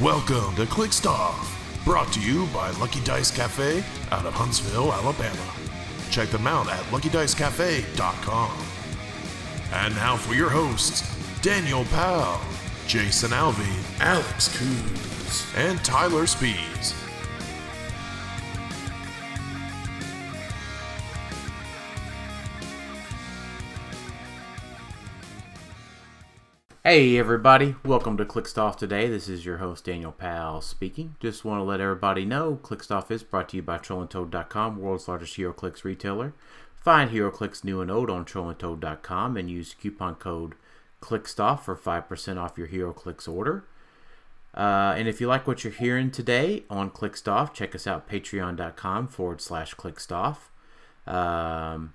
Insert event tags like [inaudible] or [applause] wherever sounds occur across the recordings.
Welcome to Click brought to you by Lucky Dice Cafe out of Huntsville, Alabama. Check them out at luckydicecafe.com. And now for your hosts, Daniel Powell, Jason Alvey, Alex Coons, and Tyler Spees. Hey everybody, welcome to Clixed Off today. This is your host Daniel Powell speaking. Just want to let everybody know Clixed Off is brought to you by TrollandToad.com, world's largest HeroClix retailer. Find HeroClix new and old on TrollandToad.com and use coupon code Clixed Off for 5% off your HeroClix order. Uh, and if you like what you're hearing today on Clixed Off, check us out patreon.com forward slash Clixed Off. Um,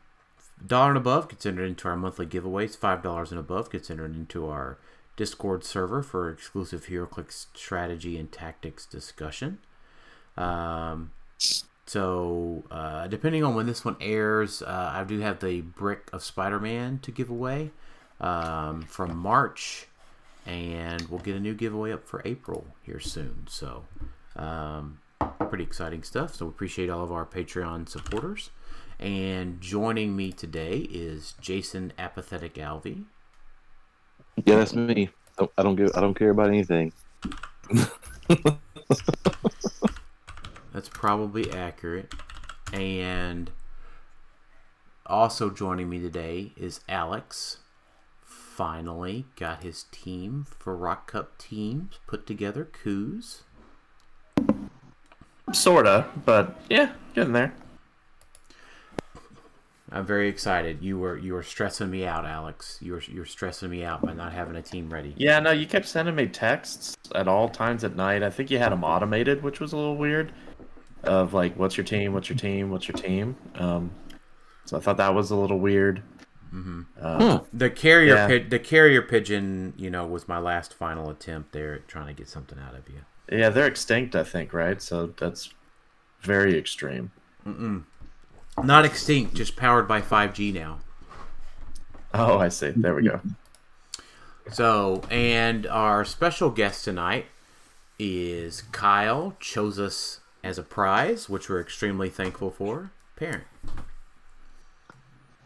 dollar and above gets entered into our monthly giveaways. Five dollars and above gets entered into our Discord server for exclusive HeroClix strategy and tactics discussion. Um, so uh, depending on when this one airs, uh, I do have the brick of Spider-Man to give away um, from March, and we'll get a new giveaway up for April here soon. So um, pretty exciting stuff. So we appreciate all of our Patreon supporters. And joining me today is Jason Apathetic Alvey. Yeah, that's me. I- I don't give. I don't care about anything. [laughs] That's probably accurate. And also joining me today is Alex. Finally got his team for Rock Cup teams put together. Coos. Sorta, but yeah, getting there. I'm very excited. You were you were stressing me out, Alex. You're you were stressing me out by not having a team ready. Yeah, no, you kept sending me texts at all times at night. I think you had them automated, which was a little weird. Of like, what's your team? What's your team? What's your team? Um, so I thought that was a little weird. Uh, The carrier Yeah. pi- the carrier pigeon, you know, was my last final attempt there at trying to get something out of you. Yeah, they're extinct, I think, right? So that's very extreme. Not extinct, just powered by 5G now. Oh, I see. There we go. So, and our special guest tonight is Kyle. Chose us as a prize, which we're extremely thankful for. Parent.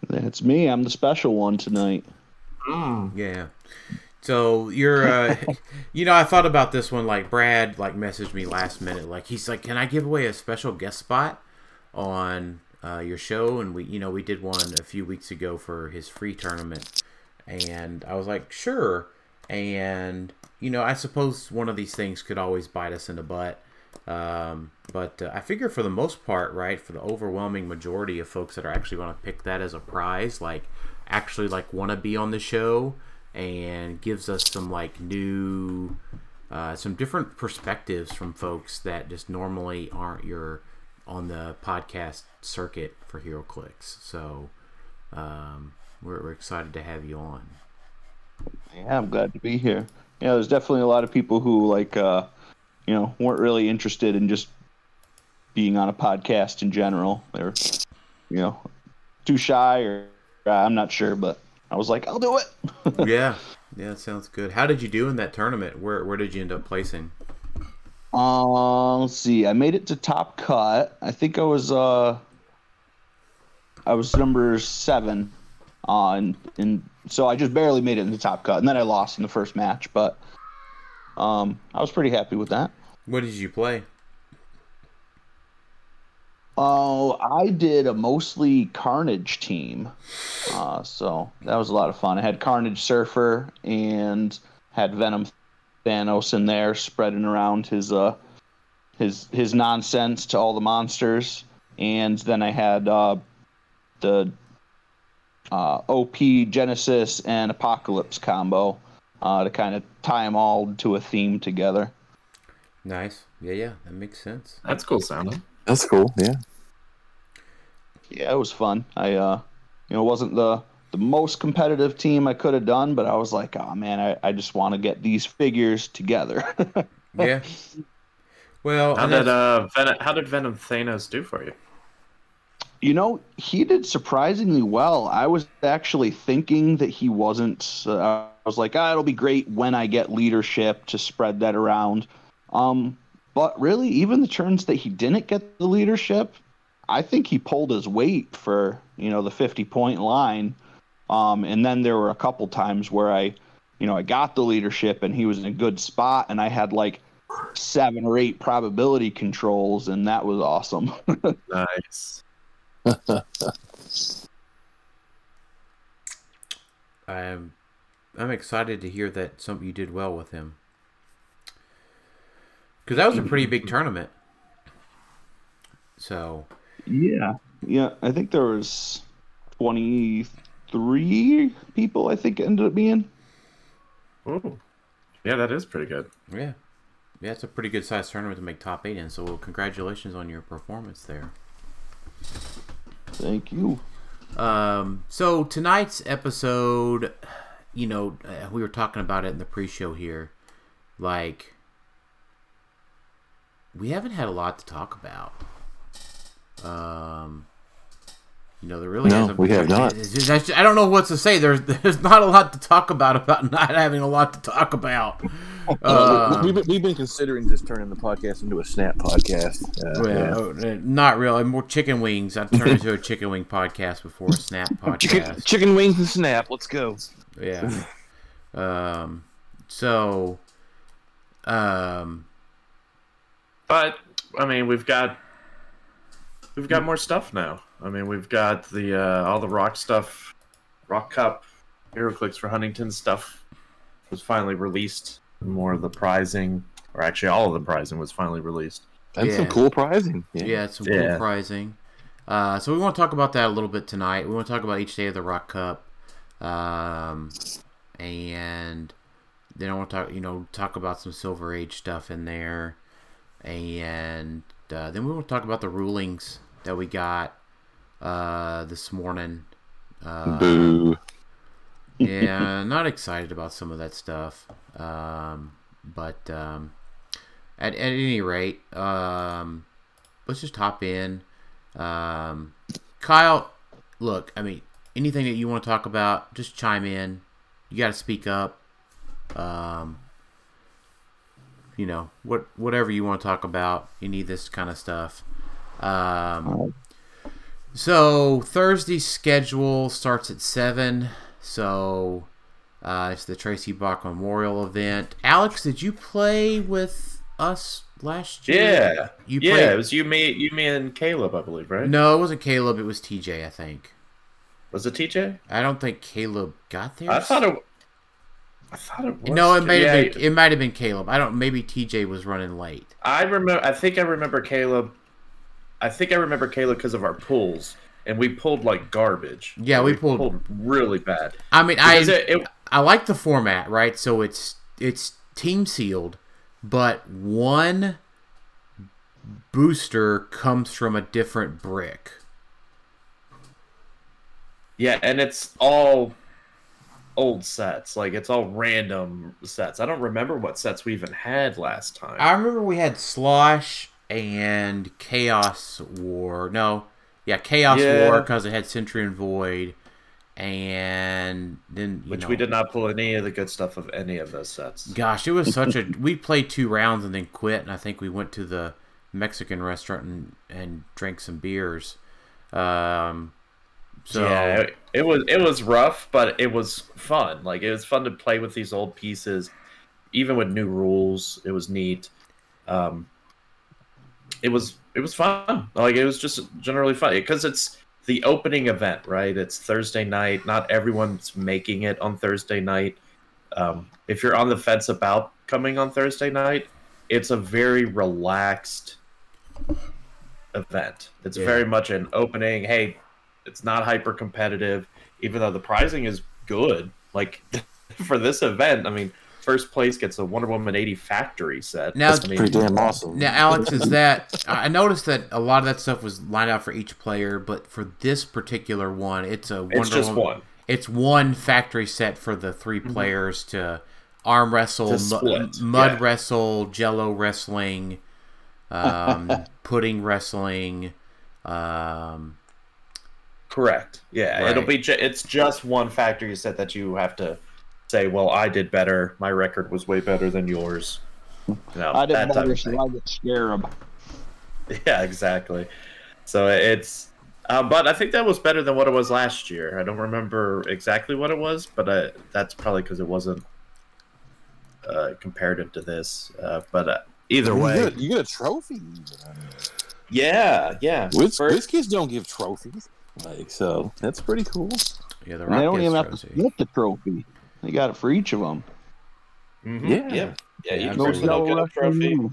That's me. I'm the special one tonight. Yeah. So you're, uh, [laughs] you know, I thought about this one. Like Brad, like messaged me last minute. Like he's like, "Can I give away a special guest spot on uh, your show?" And we, you know, we did one a few weeks ago for his free tournament, and I was like, "Sure." And you know, I suppose one of these things could always bite us in the butt. Um, but uh, I figure for the most part, right, for the overwhelming majority of folks that are actually going to pick that as a prize, like actually like want to be on the show and gives us some like new, uh, some different perspectives from folks that just normally aren't your on the podcast circuit for HeroClix. So um, we're, we're excited to have you on. Yeah, I'm glad to be here. Yeah, there's definitely a lot of people who like, uh, you know, weren't really interested in just being on a podcast in general. They're, you know, too shy or uh, I'm not sure, but I was like, I'll do it. [laughs] yeah, yeah, sounds good. How did you do in that tournament? Where where did you end up placing? Uh, let's see. I made it to top cut. I think I was uh, I was number seven, uh, and, and so I just barely made it in the top cut, and then I lost in the first match. But um, I was pretty happy with that. What did you play? Oh, I did a mostly Carnage team, uh, so that was a lot of fun. I had Carnage Surfer and had Venom Thanos in there, spreading around his uh his his nonsense to all the monsters, and then I had uh, the uh, OP Genesis and Apocalypse combo uh, to kind of tie them all to a theme together. Nice. Yeah, yeah, that makes sense. That's cool sounding. That's cool. Yeah. Yeah, it was fun. I uh you know, wasn't the the most competitive team I could have done, but I was like, oh man, I, I just want to get these figures together. [laughs] Yeah. Well, How did that's- uh Venom, how did Venom Thanos do for you? You know, he did surprisingly well. I was actually thinking that he wasn't. Uh, I was like, ah, it'll be great when I get leadership to spread that around. Um, but really, even the turns that he didn't get the leadership, I think he pulled his weight for you know the 50 point line. Um, and then there were a couple times where I, you know, I got the leadership and he was in a good spot, and I had like seven or eight probability controls, and that was awesome. [laughs] Nice. [laughs] I'm I'm excited to hear that something you did well with him. Because that was a pretty big tournament. So yeah, yeah, I think there was 23 people. I think it ended up being. Oh, Yeah, that is pretty good. yeah, yeah, it's a pretty good sized tournament to make top eight in. So well, congratulations on your performance there. Thank you. Um, so tonight's episode, you know, uh, we were talking about it in the pre-show here. Like, we haven't had a lot to talk about. Um, you know, there really No, hasn't. we have not. just- I don't know what to say. There's [laughs] there's not a lot to talk about about not having a lot to talk about. Uh, we've, been, we've been considering just turning the podcast into a snap podcast. Uh, well, uh, not really. More chicken wings. I've turned into a [laughs] chicken wing podcast before a snap [laughs] Chicken, podcast. chicken wings and snap. Let's go. Yeah. um. So. Um. But I mean, we've got we've got more stuff now. I mean, we've got the uh, all the rock stuff, Rock Cup, HeroClix for Huntington stuff was finally released. More of the prizing, or actually all of the prizing, was finally released. And some cool prizing. Yeah. Yeah, it's some cool Yeah. prizing. Uh, so we want to talk about that a little bit tonight. We want to talk about each day of the Rock Cup, um, and then I want to talk, you know, talk about some Silver Age stuff in there, and uh, then we want to talk about the rulings that we got uh, this morning. Uh, Boo. yeah, [laughs] not excited about some of that stuff. Um, but um, at, at any rate, um, let's just hop in. Um, Kyle, look, I mean, anything that you want to talk about, just chime in. You got to speak up. Um, you know, what whatever you want to talk about, any of this kind of stuff. Um, so Thursday's schedule starts at seven. So uh, it's the Tracy Bach Memorial event. Alex, did you play with us last year? Yeah, you yeah. played. It was you, me, you, me, and Caleb, I believe, right? No, it wasn't Caleb. It was TJ. I think. Was it TJ? I don't think Caleb got there. I thought it. I thought it was. No, it might yeah, have been. It might have been Caleb. I don't. Maybe TJ was running late. I remember. I think I remember Caleb. I think I remember Kayla because of our pulls, and we pulled like garbage. Yeah, we pulled- really bad. I mean, I it, it, I like the format, right? So it's it's team sealed, but one booster comes from a different brick. yeah, and it's all old sets. Like it's all random sets. I don't remember what sets we even had last time. I remember we had Slosh and Chaos War. No, yeah, Chaos Yeah. War because it had Sentry and Void, and then you which know, we did not pull any of the good stuff of any of those sets. Gosh, it was [laughs] such a. we played two rounds and then quit, and I think we went to the Mexican restaurant and, and drank some beers. Um, so yeah, it, it was it was rough, but it was fun. Like it was fun to play with these old pieces, even with new rules. It was neat. Um, it was it was fun. Like it was just generally fun because it's the opening event, right? It's Thursday night. Not everyone's making it on Thursday night. Um, if you're on the fence about coming on Thursday night, it's a very relaxed event. It's Yeah. very much an opening. Hey, it's not hyper competitive, even though the pricing is good. Like [laughs] for this event, I mean, first place gets a Wonder Woman 80 factory set. Now- I mean, Pretty damn awesome. now, Alex, is that I I noticed that a lot of that stuff was lined out for each player, but for this particular one, it's a Wonder it's just Woman- one. It's one factory set for the 3 players to arm wrestle, Mm-hmm. To mu- mud yeah. wrestle, jello wrestling, um, [laughs] pudding wrestling. Um, Correct. Yeah, Right. it'll be. Ju- it's just one factory set that you have to say. Well, I did better. My record was way better than yours. No, I didn't that bother, so I get scarab. [laughs] Yeah, exactly. So it's, uh, but I think that was better than what it was last year. I don't remember exactly what it was, but uh, that's probably because it wasn't uh, comparative to this. Uh, but uh, either You way, get, a, you get a trophy. Even. I mean, yeah, yeah. Wiz, First- WizKids don't give trophies, like so. That's pretty cool. Yeah, the And they don't gets even have to get the trophy. They got it for each of them. Mhm, Yeah. yeah, yeah. Yeah, Each No person will get a trophy. Yeah,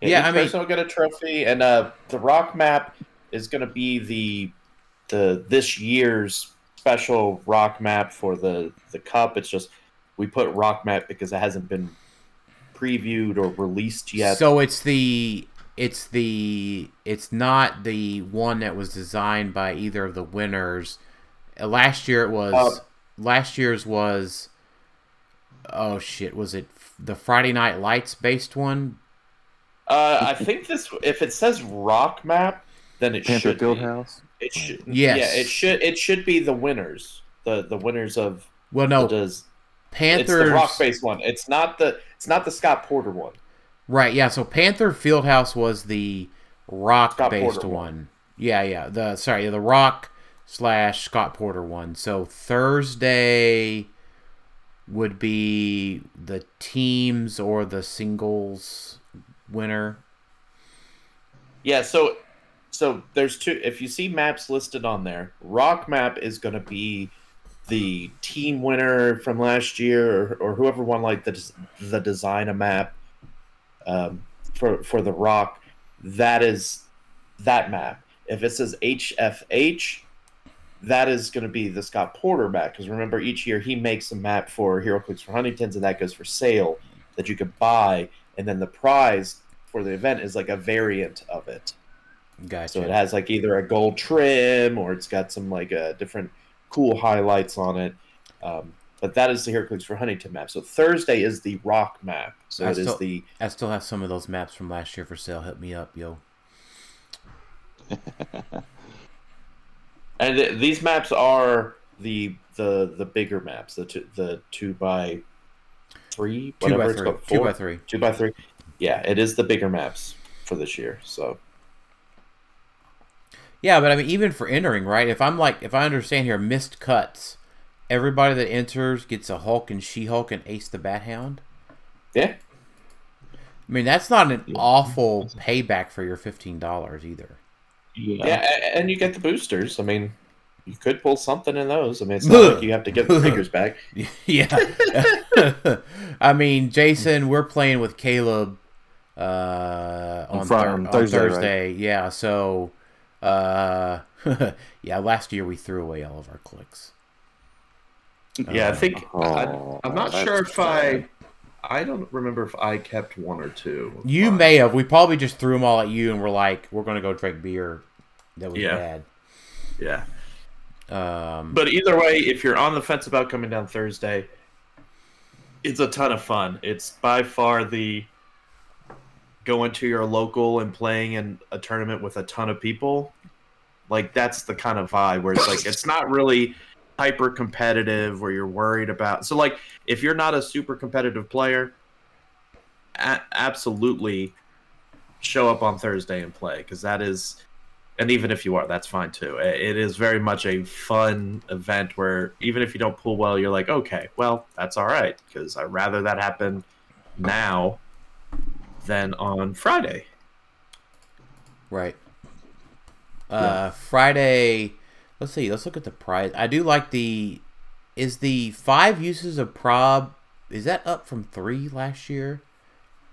Yeah, each I mean- person will get a trophy, and uh, the rock map is going to be the the this year's special rock map for the the cup. It's just we put rock map because it hasn't been previewed or released yet. So it's the it's the it's not the one that was designed by either of the winners. Uh, Last year it was Uh, last year's was oh shit was it the Friday Night Lights based one? uh, I think this if it says rock map, then it Panther should Field be. House. It should. Yes. Yeah, it should. It should be the winners. The the winners of Well, no, the does. It's the rock based one. It's not the. It's not the Scott Porter one. Right, yeah. So Panther Fieldhouse was the rock Scott based Porter one. one. Yeah, yeah. The sorry, the rock slash Scott Porter one. So Thursday would be the teams or the singles winner. Yeah, so so there's two if you see maps listed on there, Rock Map is gonna be the team winner from last year or, or whoever won like the the design a map um, for for the rock that is that map if it says hfh that is going to be the scott porter map because remember each year he makes a map for HeroClix for huntingtons and that goes for sale that you could buy and then the prize for the event is like a variant of it Gotcha. so it has like either a gold trim or it's got some like uh, different cool highlights on it. Um, but that is the HeroClix for Huntington map. So Thursday is the rock map. So I it is still- the I still have some of those maps from last year for sale. Hit me up, yo. [laughs] and th- these maps are the the the bigger maps, the two, the two by three, Two whatever by it's three. called, Two by three. two by three. Yeah, it is the bigger maps for this year. So Yeah, but I mean, even for entering, right? If I'm like, if I understand here, missed cuts, everybody that enters gets a Hulk and She Hulk and Ace the Bat Hound. yeah, I mean, that's not an awful payback for your fifteen dollars either. Yeah, and you get the boosters. I mean, you could pull something in those. I mean, it's [laughs] not like you have to get the [laughs] figures back. [laughs] yeah. I mean, Jason, we're playing with Caleb uh, on, Fri- Thur- on on Thursday, right? Yeah. So, uh, yeah, last year we threw away all of our clicks. Yeah, I think I, Oh, I'm not sure if sad. I don't remember if I kept one or two. You may have. We probably just threw them all at you, and we're like, we're gonna go drink beer. That was Yeah. yeah. Um, But either way, if you're on the fence about coming down Thursday, it's a ton of fun. It's by far the going to your local and playing in a tournament with a ton of people. Like that's the kind of vibe where it's like it's not really hyper competitive or you're worried about. So like if you're not a super competitive player, a- absolutely show up on Thursday and play because that is and even if you are, that's fine too. It is very much a fun event where even if you don't pull well, you're like, okay, well, that's all right because I'd rather that happen now than on Friday. Right. Uh, Friday. Let's see. Let's look at the price. I do like the. Is the five uses of prob? Is that up from three last year?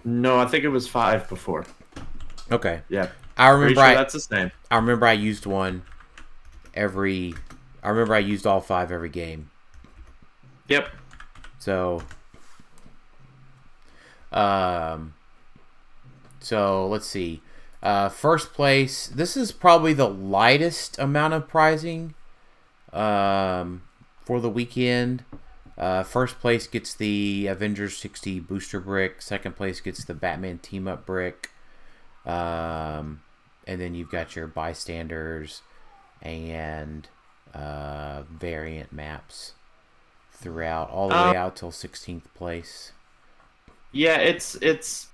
No, I think it was five before. Okay. Yeah, I remember. sure I, that's the same. I remember I used one every. I remember I used all five every game. Yep. So. Um. So let's see. Uh, first place. This is probably the lightest amount of prizing. Um, for the weekend. Uh, first place gets the Avengers 60 booster brick. Second place gets the Batman team up brick. Um, and then you've got your bystanders and uh, variant maps throughout, all the way Uh, out till 16th place. Yeah, it's it's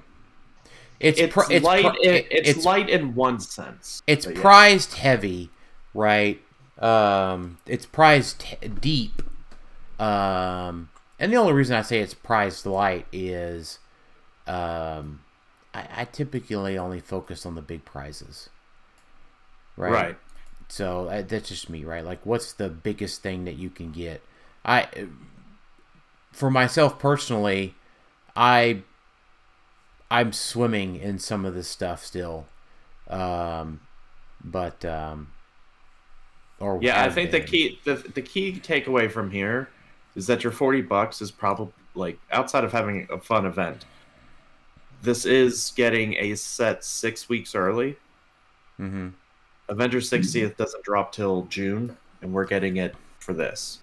It's it's, pri- it's light. pri- in, it- it's, it's light in one sense. it's yeah. prized heavy, right? Um, it's prized he- deep. Um, and the only reason I say it's prized light is, um, I, I typically only focus on the big prizes. Right. Right. So uh, that's just me, right? Like, what's the biggest thing that you can get? I, for myself personally, I, I'm swimming in some of this stuff still, um, but um, or Yeah, I have think the key the, the key takeaway from here is that your 40 bucks is probably like outside of having a fun event. This is getting a set 6 weeks early. Mhm. Avengers 60th doesn't drop till June and we're getting it for this.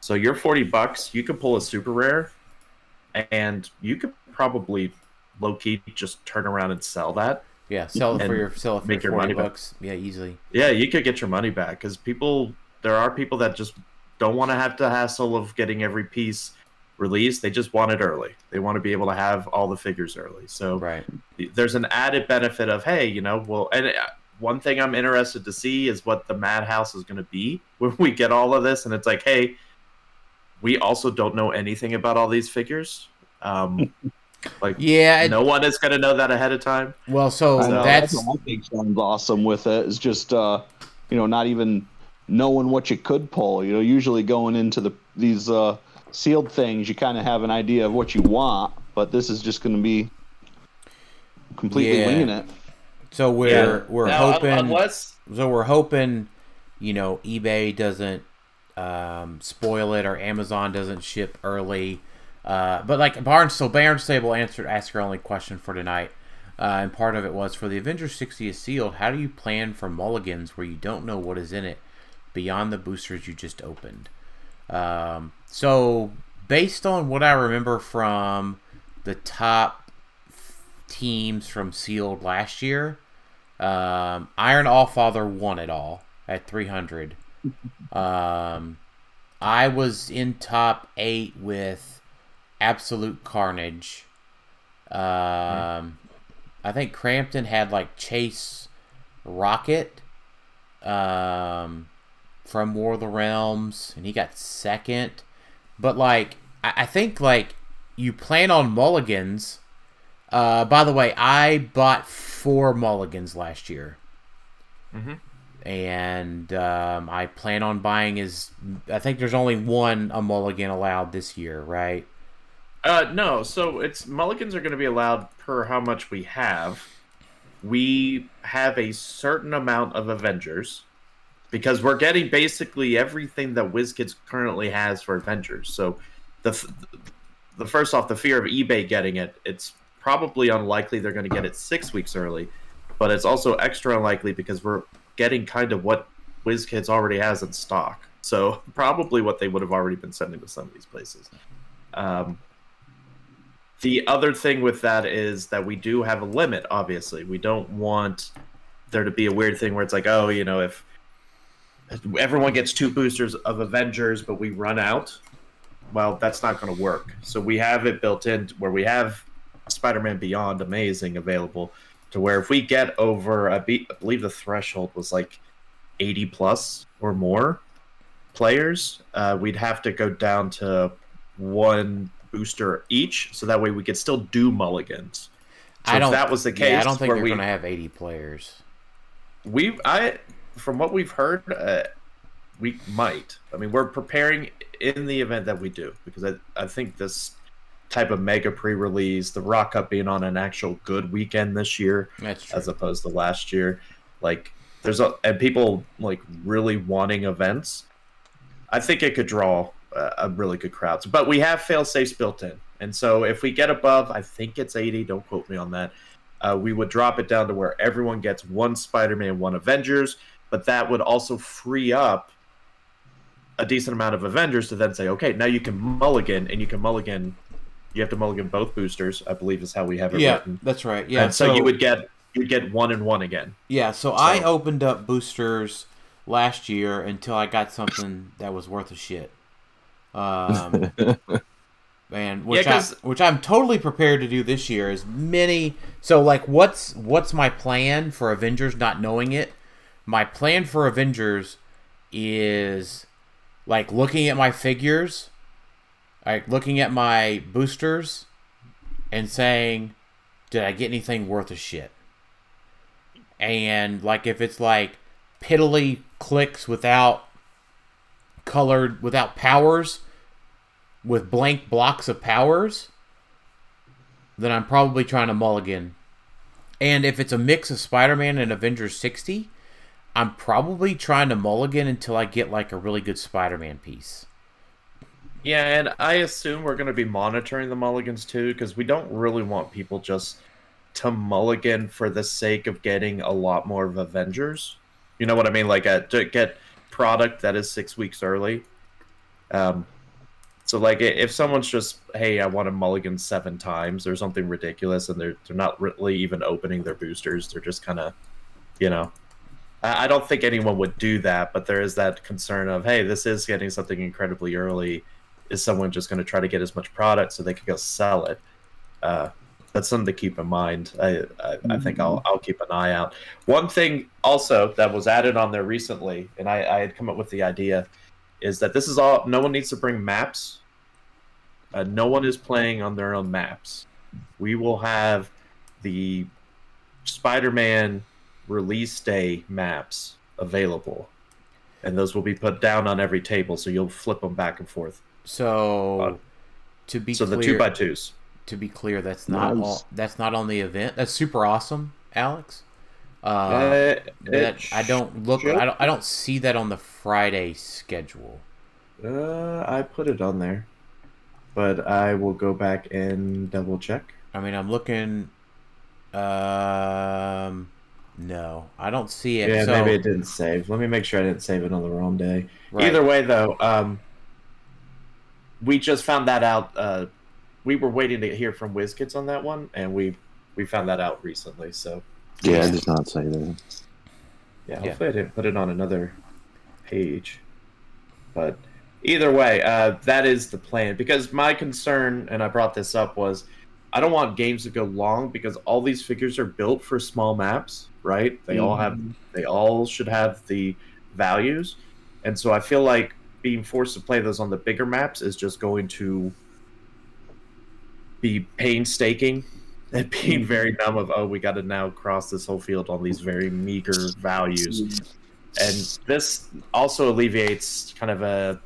So your 40 bucks, you could pull a super rare and you could probably low key just turn around and sell that. Yeah, sell it for and your sell it for make your your forty money back. bucks. Yeah, easily. Yeah, you could get your money back because people, there are people that just don't want to have the hassle of getting every piece released. They just want it early. They want to be able to have all the figures early. So Right. there's an added benefit of hey, you know, well, and uh, one thing I'm interested to see is what the madhouse is going to be [laughs] when we get all of this, and it's like, hey, we also don't know anything about all these figures. Um, [laughs] like, Yeah. it- no one is going to know that ahead of time. well, so I know, that's what I think sounds awesome with it is just uh, you know not even knowing what you could pull. You know, usually going into the these uh, sealed things, you kind of have an idea of what you want, but this is just going to be completely Yeah. winging it. so we're we're Now, hoping unless so we're hoping you know eBay doesn't um, spoil it or Amazon doesn't ship early. Uh, but like Barnes, so Barnes Stable answered ask her only question for tonight, uh, and part of it was for the Avengers 60 is sealed. How do you plan for mulligans where you don't know what is in it beyond the boosters you just opened? Um, so based on what I remember from the top teams from sealed last year, um, Iron Allfather won it all at 300. [laughs] Um, I was in top eight with Absolute Carnage. Um, I think Crampton had like Chase Rocket um, from War of the Realms, and he got second. But like, I, I think like you plan on mulligans. Uh, by the way, I bought four mulligans last year and um, I plan on buying is I think there's only one a mulligan allowed this year, right? Uh, no, so it's mulligans are going to be allowed per how much we have. We have a certain amount of Avengers because we're getting basically everything that WizKids currently has for Avengers. So the the first off, the fear of eBay getting it, it's probably unlikely they're going to get it six weeks early, but it's also extra unlikely because we're getting kind of what WizKids already has in stock. So [laughs] probably what they would have already been sending to some of these places. Um, the other thing with that is that we do have a limit. Obviously, we don't want there to be a weird thing where it's like, oh, you know, if everyone gets two boosters of Avengers, but we run out, well, that's not going to work. So we have it built in where we have Spider-Man Beyond Amazing available, to where if we get over, I, be, I believe the threshold was like 80 plus or more players, uh, we'd have to go down to one booster each, so that way we could still do mulligans. So I don't. if that was the case, yeah, I don't think where they're we, going to have 80 players. we I from what we've heard, uh, we might. I mean, we're preparing in the event that we do because I I think this type of mega pre-release, the Rock Cup being on an actual good weekend this year, as opposed to last year, like there's a and people like really wanting events. I think it could draw a, a really good crowd. But we have fail safes built in, and so if we get above, I think it's 80. Don't quote me on that. Uh, we would drop it down to where everyone gets one Spider-Man, one Avengers, but that would also free up a decent amount of Avengers to then say, okay, now you can mulligan, and you can mulligan. You have to mulligan both boosters, I believe, is how we have it yeah, written. that's right. Yeah, and so, you would get you'd get one and one again. Yeah, so, I opened up boosters last year until I got something that was worth a shit. Um, [laughs] and which Yeah, I, 'cause- which I'm totally prepared to do this year. Is many so like what's what's my plan for Avengers? Not knowing it, my plan for Avengers is like looking at my figures, like looking at my boosters, and saying, did I get anything worth a shit? And like if it's like piddly clicks without colored without powers with blank blocks of powers, then I'm probably trying to mulligan. And if it's a mix of Spider-Man and Avengers 60, I'm probably trying to mulligan until I get like a really good Spider-Man piece. Yeah, and I assume we're going to be monitoring the mulligans too, because we don't really want people just to mulligan for the sake of getting a lot more of Avengers. You know what I mean? Like a, to get product that is six weeks early. Um, so like if someone's just, hey, I want to mulligan seven times or something ridiculous, and they're they're not really even opening their boosters, they're just kind of, you know. I I don't think anyone would do that, but there is that concern of, hey, this is getting something incredibly early. Is someone just going to try to get as much product so they can go sell it? Uh, that's something to keep in mind. I, I, I think I'll, I'll keep an eye out. One thing also that was added on there recently, and I, I had come up with the idea, is that this is all. No one needs to bring maps. Uh, no one is playing on their own maps. We will have the Spider-Man release day maps available, and those will be put down on every table, so you'll flip them back and forth. So Uh, to be so clear, the two by twos. to be clear, that's not Nice. all, that's not on the event. That's super awesome, Alex. Uh, Uh, that I don't look. should- I don't. I don't see that on the Friday schedule. Uh, I put it on there, but I will go back and double check. I mean, I'm looking. Um, no, I don't see it. Yeah, so, maybe it didn't save. Let me make sure I didn't save it on the wrong day. right. Either way, though, um, we just found that out. Uh, we were waiting to hear from WizKids on that one, and we we found that out recently. So Yeah, I did not say that. yeah, Yeah. hopefully I didn't put it on another page. But either way, uh, that is the plan. Because my concern, and I brought this up, was I don't want games to go long because all these figures are built for small maps, right? They all have, mm-hmm. they all should have the values, and so I feel like being forced to play those on the bigger maps is just going to be painstaking [laughs] and being mm-hmm. very dumb of oh we got to now cross this whole field on these very meager values mm-hmm. And this also alleviates kind of a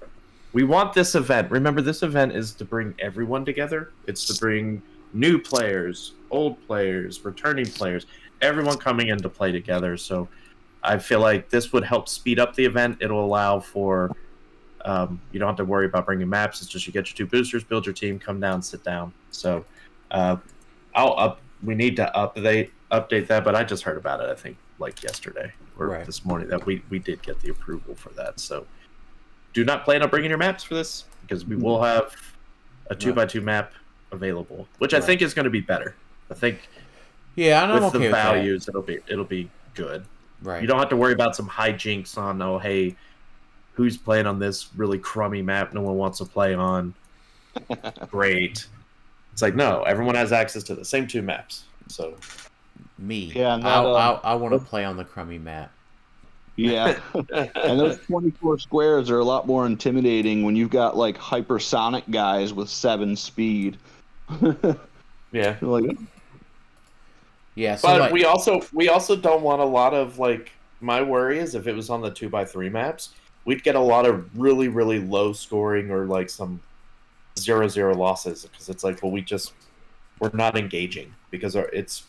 we want this event. Remember this event is to bring everyone together. It's to bring new players old players returning players everyone coming in to play together. So i feel like this would help speed up the event. It'll allow for um, you don't have to worry about bringing maps. It's just you get your two boosters build your team come down sit down. So uh, I'll up. We need to update update that, but I just heard about it. I think like yesterday or Right. this morning that we we did get the approval for that. So do not plan on bringing your maps for this because we will mm-hmm. have a two Right. by two map available, which I think is going to be better. I think Yeah, and I'm with okay the with that. values, it'll be it'll be good. Right. You don't have to worry about some hijinks on oh hey, who's playing on this really crummy map no one wants to play on. [laughs] Great. It's like no, everyone has access to the same two maps. So Me. Yeah, and that, I, um, I, I want to play on the crummy map. Yeah. [laughs] and those 24 squares are a lot more intimidating when you've got like hypersonic guys with seven speed. [laughs] yeah. You're like, Yeah. So But like, we also we also don't want a lot of like my worry is if it was on the two by three maps, we'd get a lot of really really low scoring or like some zero zero losses because it's like well we just we're not engaging because our, it's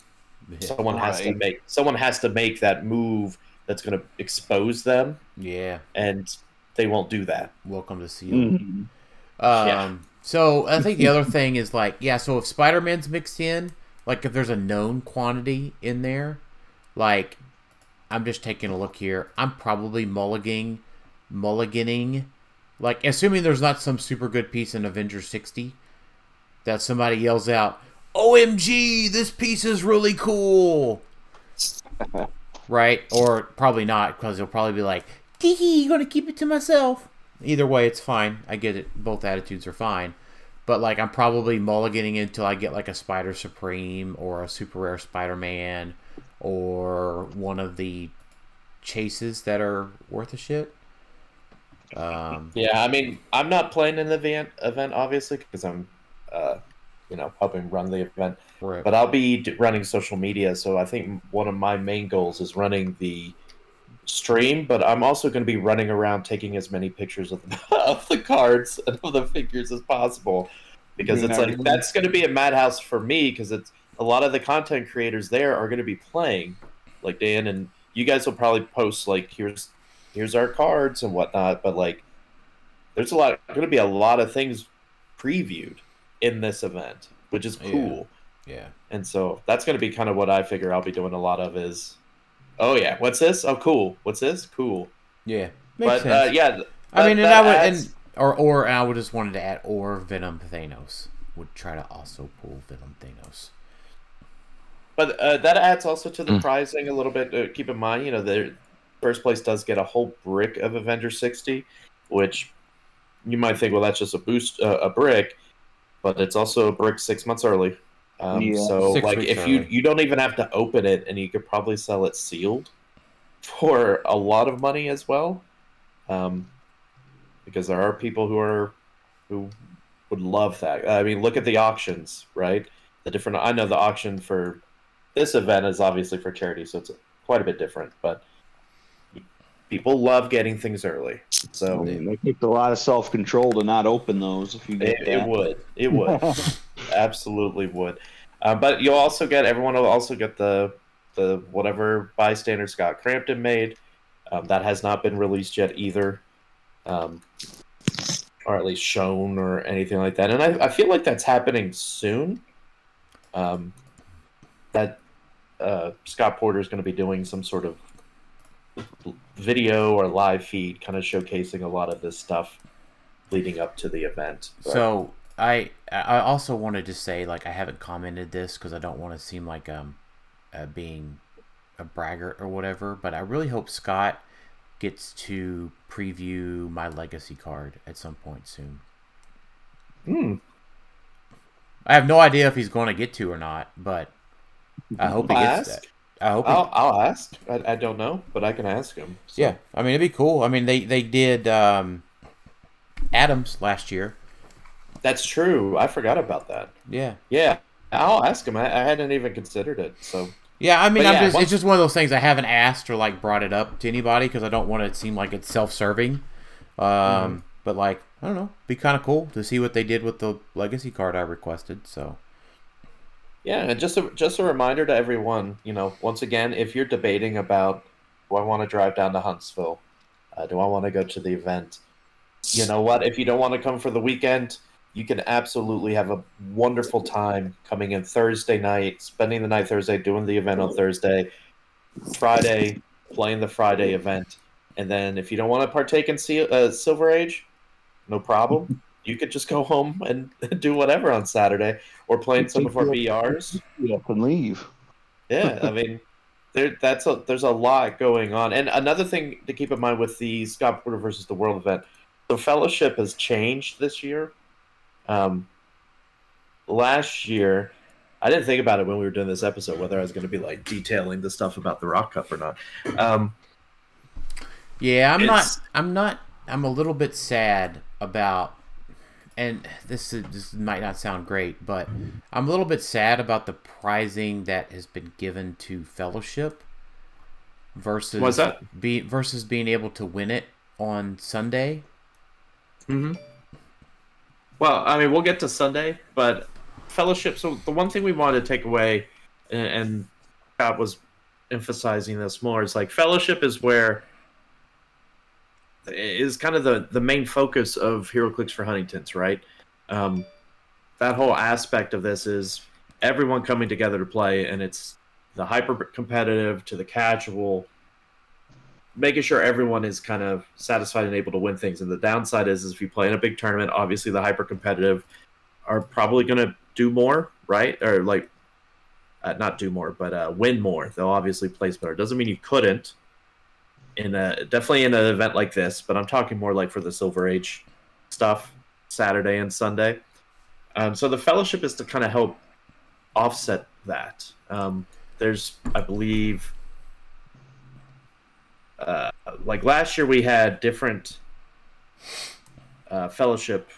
someone has to make someone has to make that move that's going to expose them yeah. and they won't do that. Welcome to Seal. mhm. Um, Yeah. So I think the other thing is like, yeah. So if Spider Man's mixed in, like if there's a known quantity in there, like I'm just taking a look here. I'm probably mulliganing, mulliganing, like assuming there's not some super good piece in Avengers 60 that somebody yells out, "OMG, this piece is really cool." right? Or probably not because they'll probably be like, "Tee, you gonna keep it to myself." Either way, it's fine. I get it. Both attitudes are fine. but like I'm probably mulliganing until I get like a Spider Supreme or a super rare Spider Man or one of the chases that are worth a shit. Um, Yeah, I mean, I'm not playing in the event, event obviously, because I'm, uh, you know, helping run the event. right. But I'll be running social media, so I think one of my main goals is running the stream. But I'm also going to be running around taking as many pictures of the, [laughs] of the cards and of the figures as possible, because Doing it's like everything. that's going to be a madhouse for me, because it's a lot of the content creators there are going to be playing, like Dan and you guys will probably post like here's here's our cards and whatnot, but like there's a lot going to be a lot of things previewed in this event, which is cool. yeah. And so that's going to be kind of what I figure I'll be doing a lot of is, oh yeah, what's this? Oh cool. What's this? Cool. Yeah. Makes but sense. uh, yeah, I that- mean, and I would, adds- and or or I would just wanted to add or Venom Thanos would try to also pull Venom Thanos. But uh, that adds also to the Mm. pricing a little bit. Uh, keep in mind, you know, the first place does get a whole brick of Avenger 60, which you might think, well, that's just a boost, uh, a brick, but it's also a brick six months early. Um, Yeah. So, Six like, weeks if you you don't even have to open it, and you could probably sell it sealed for a lot of money as well, um, because there are people who are who would love that. I mean, look at the auctions, right? The different. I know the auction for this event is obviously for charity, so it's quite a bit different. But people love getting things early, so It takes a lot of self control to not open those if you get it, it would, it would, [laughs] absolutely would. Uh, but you'll also get everyone will also get the the whatever bystander Scott Crampton made. Um, that has not been released yet either, um, or at least shown or anything like that. And I, I feel like that's happening soon. Um, that uh, Scott Porter is going to be doing some sort of video or live feed, kind of showcasing a lot of this stuff leading up to the event. But- So I I also wanted to say like I haven't commented this because I don't want to seem like um uh, being a braggart or whatever, but I really hope Scott gets to preview my legacy card at some point soon. Hmm. I have no idea if he's going to get to or not, but I hope he I'll gets ask. that. I hope. I'll, I'll ask. I, I don't know, but I can ask him. So- yeah, I mean it'd be cool. I mean they they did um, Adams last year. that's true. I forgot about that. Yeah, Yeah, I'll ask him. I, I hadn't even considered it. So Yeah, I mean, I'm yeah, just, once- it's just one of those things I haven't asked or like brought it up to anybody because I don't want it to seem like it's self-serving. Um, Mm-hmm. But like, I don't know, be kind of cool to see what they did with the legacy card I requested. So yeah, and just a, just a reminder to everyone. You know, once again, if you're debating about, do I want to drive down to Huntsville? Uh, do I want to go to the event? You know what? If you don't want to come for the weekend, you can absolutely have a wonderful time coming in Thursday night, spending the night Thursday, doing the event on Thursday, Friday, playing the Friday event, and then if you don't want to partake in Sil- uh, Silver Age, no problem. You could just go home and [laughs] do whatever on Saturday, or playing some of our BRs. You up and leave. Yeah, I mean, there that's a there's a lot going on. And another thing to keep in mind with the Scott Porter versus the World event, the fellowship has changed this year. Um, last year, I didn't think about it when we were doing this episode whether I was going to be like detailing the stuff about the Rock Cup or not. Um, yeah, I'm not, I'm not, I'm a little bit sad about, and this is, this might not sound great, but I'm a little bit sad about the prizing that has been given to Fellowship versus What's that? Be, versus being able to win it on Sunday. Mm-hmm. Well, I mean, we'll get to Sunday, but fellowship. So the one thing we wanted to take away, and, and Scott was emphasizing this more, is like fellowship is where is kind of the the main focus of HeroClix for Huntingtons, right? Um, that whole aspect of this is everyone coming together to play, and it's the hyper competitive to the casual making sure everyone is kind of satisfied and able to win things. And the downside is, is if you play in a big tournament, obviously the hyper competitive are probably going to do more, right? Or like, uh, not do more, but uh, win more. They'll obviously place better. Doesn't mean you couldn't. In a definitely in an event like this, but I'm talking more like for the Silver Age stuff, Saturday and Sunday. Um, so the fellowship is to kind of help offset that. Um, there's, I believe, uh, like last year we had different uh, fellowship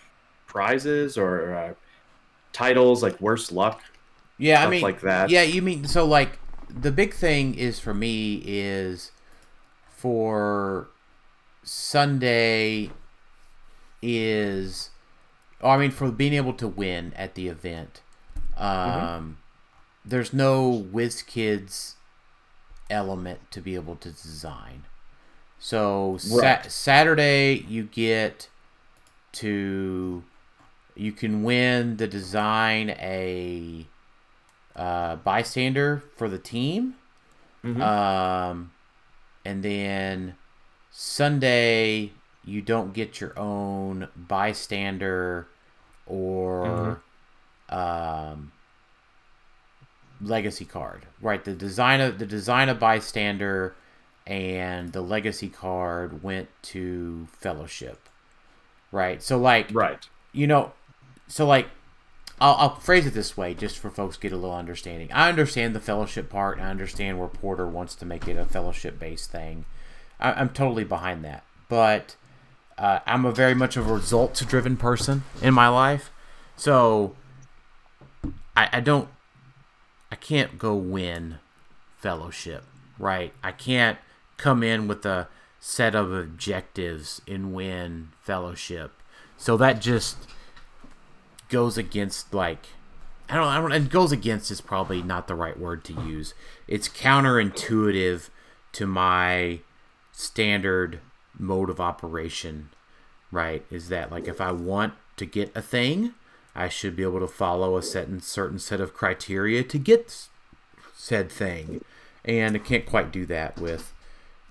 prizes or uh, titles, like worst luck, Yeah, I mean, like that. Yeah, you mean so like the big thing is for me is for Sunday is oh, I mean for being able to win at the event. Um there's no WizKids element to be able to design. So sa- Saturday you get to you can win the design a uh, bystander for the team. Mhm. Um, and then Sunday, you don't get your own bystander or um, legacy card. Right, the design of the design of bystander and the legacy card went to fellowship. Right, so like Right. you know, so like, I'll, I'll phrase it this way just for folks get a little understanding. I understand the fellowship part, I understand where Porter wants to make it a fellowship based thing. I, I'm totally behind that, but uh, I'm a very much a results driven person in my life, so I, I don't, I can't go win fellowship, right? I can't come in with a set of objectives and win fellowship. So that just goes against like I don't I don't and goes against is probably not the right word to use. It's counterintuitive to my standard mode of operation, right? Is that like if I want to get a thing, I should be able to follow a certain certain set of criteria to get said thing. And I can't quite do that with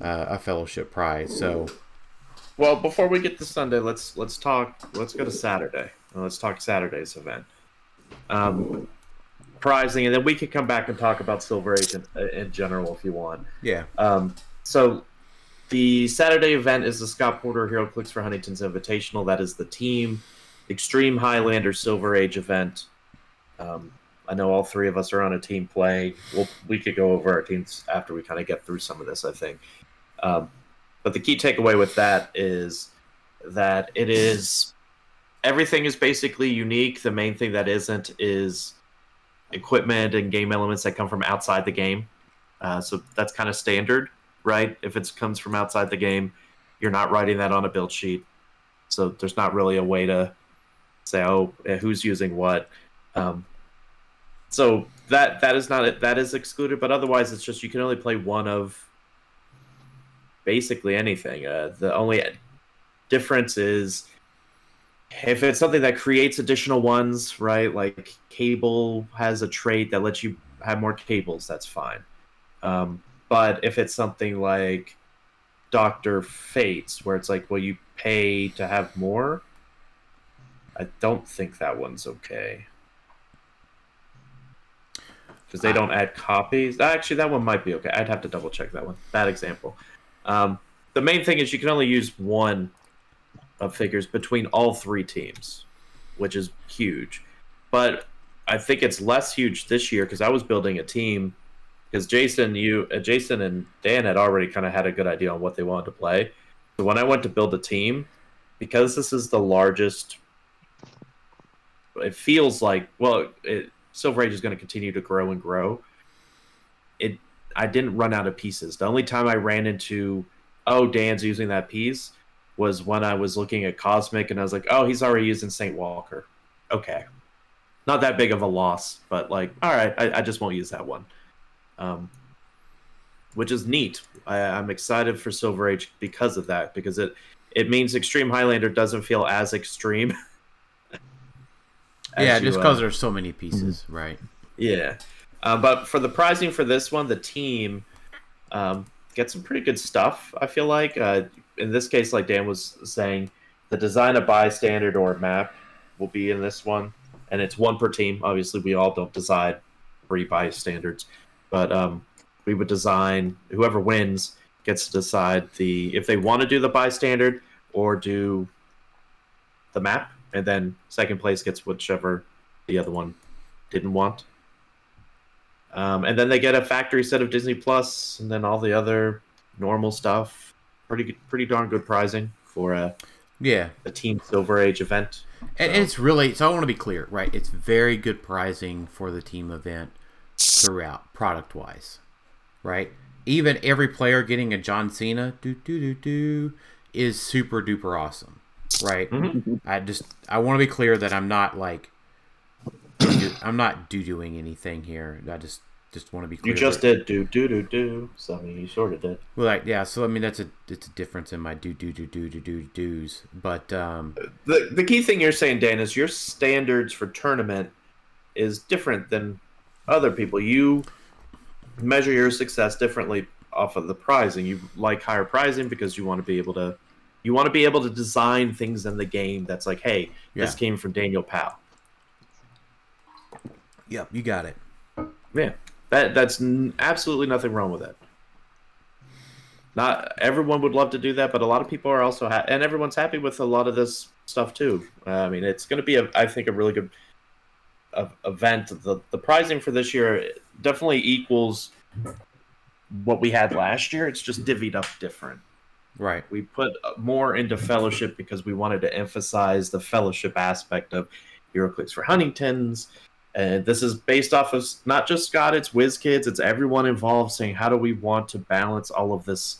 uh, a fellowship prize. So Well, before we get to Sunday, let's let's talk. Let's go to Saturday. Let's talk Saturday's event. Um, prizing, and then we could come back and talk about Silver Age in, in general if you want. yeah, Um, so the Saturday event is the Scott Porter HeroClix for Huntington's Invitational. That is the team Extreme Highlander Silver Age event. Um, I know all three of us are on a team play. We'll, we could go over our teams after we kind of get through some of this, I think. Um, but the key takeaway with that is that it is everything is basically unique. The main thing that isn't is equipment and game elements that come from outside the game. Uh, so that's kind of standard, right? If it comes from outside the game, you're not writing that on a build sheet. So there's not really a way to say, oh, eh, who's using what. Um, so that that is not it. That is excluded, but otherwise, it's just you can only play one of basically anything. Uh, the only difference is if it's something that creates additional ones, right? Like cable has a trait that lets you have more cables. That's fine. Um, but if it's something like Doctor Fates, where it's like, well, you pay to have more, I don't think that one's okay because they don't add copies. Actually, that one might be okay. I'd have to double check that one. Bad example. Um, the main thing is you can only use one of figures between all three teams, which is huge. But I think it's less huge this year because I was building a team because Jason, you, uh, Jason and Dan had already kind of had a good idea on what they wanted to play. So when I went to build a team, because this is the largest, it feels like well, it, Silver Age is going to continue to grow and grow. It, I didn't run out of pieces. The only time I ran into, oh, Dan's using that piece, was when I was looking at Cosmic and I was like, oh, he's already using Saint Walker. Okay, not that big of a loss, but like, all right, I, I just won't use that one. Um, which is neat. I, I'm excited for Silver Age because of that, because it it means Extreme Highlander doesn't feel as extreme. [laughs] as yeah, just uh, because there's so many pieces, right? yeah. Uh, but for the pricing for this one, the team um, gets some pretty good stuff, I feel like. Uh, in this case, like Dan was saying, the design of bystander or map will be in this one. And it's one per team. Obviously, we all don't decide three bystanders. But um, we would design, whoever wins gets to decide the if they want to do the bystander or do the map. And then second place gets whichever the other one didn't want. Um, and then they get a factory set of Disney Plus, and then all the other normal stuff. Pretty pretty darn good pricing for a, Yeah, a Team Silver Age event. and So- it's really so. I want to be clear, right? It's very good pricing for the team event throughout, product wise, right? Even every player getting a John Cena do do do do is super duper awesome, right? Mm-hmm. I just I want to be clear that I'm not like I'm not doo doing anything here. I just just want to be clear. You just did do do do do. So I mean, you sort of did. well, like yeah. So I mean that's a it's a difference in my do do do do do do do's, but um the the key thing you're saying, Dan, is your standards for tournament is different than other people. You measure your success differently off of the pricing. You like higher pricing because you want to be able to you want to be able to design things in the game that's like, hey, this Yeah. came from Daniel Powell. yep, you got it. Yeah, that that's n- absolutely nothing wrong with it. Not everyone would love to do that, but a lot of people are also ha- and everyone's happy with a lot of this stuff too. Uh, I mean, it's going to be a I think a really good uh, event. The the pricing for this year definitely equals what we had last year. It's just divvied up different. Right. We put more into fellowship because we wanted to emphasize the fellowship aspect of HeroClix for Huntingtons. And this is based off of not just Scott, it's WizKids, it's everyone involved saying, how do we want to balance all of this?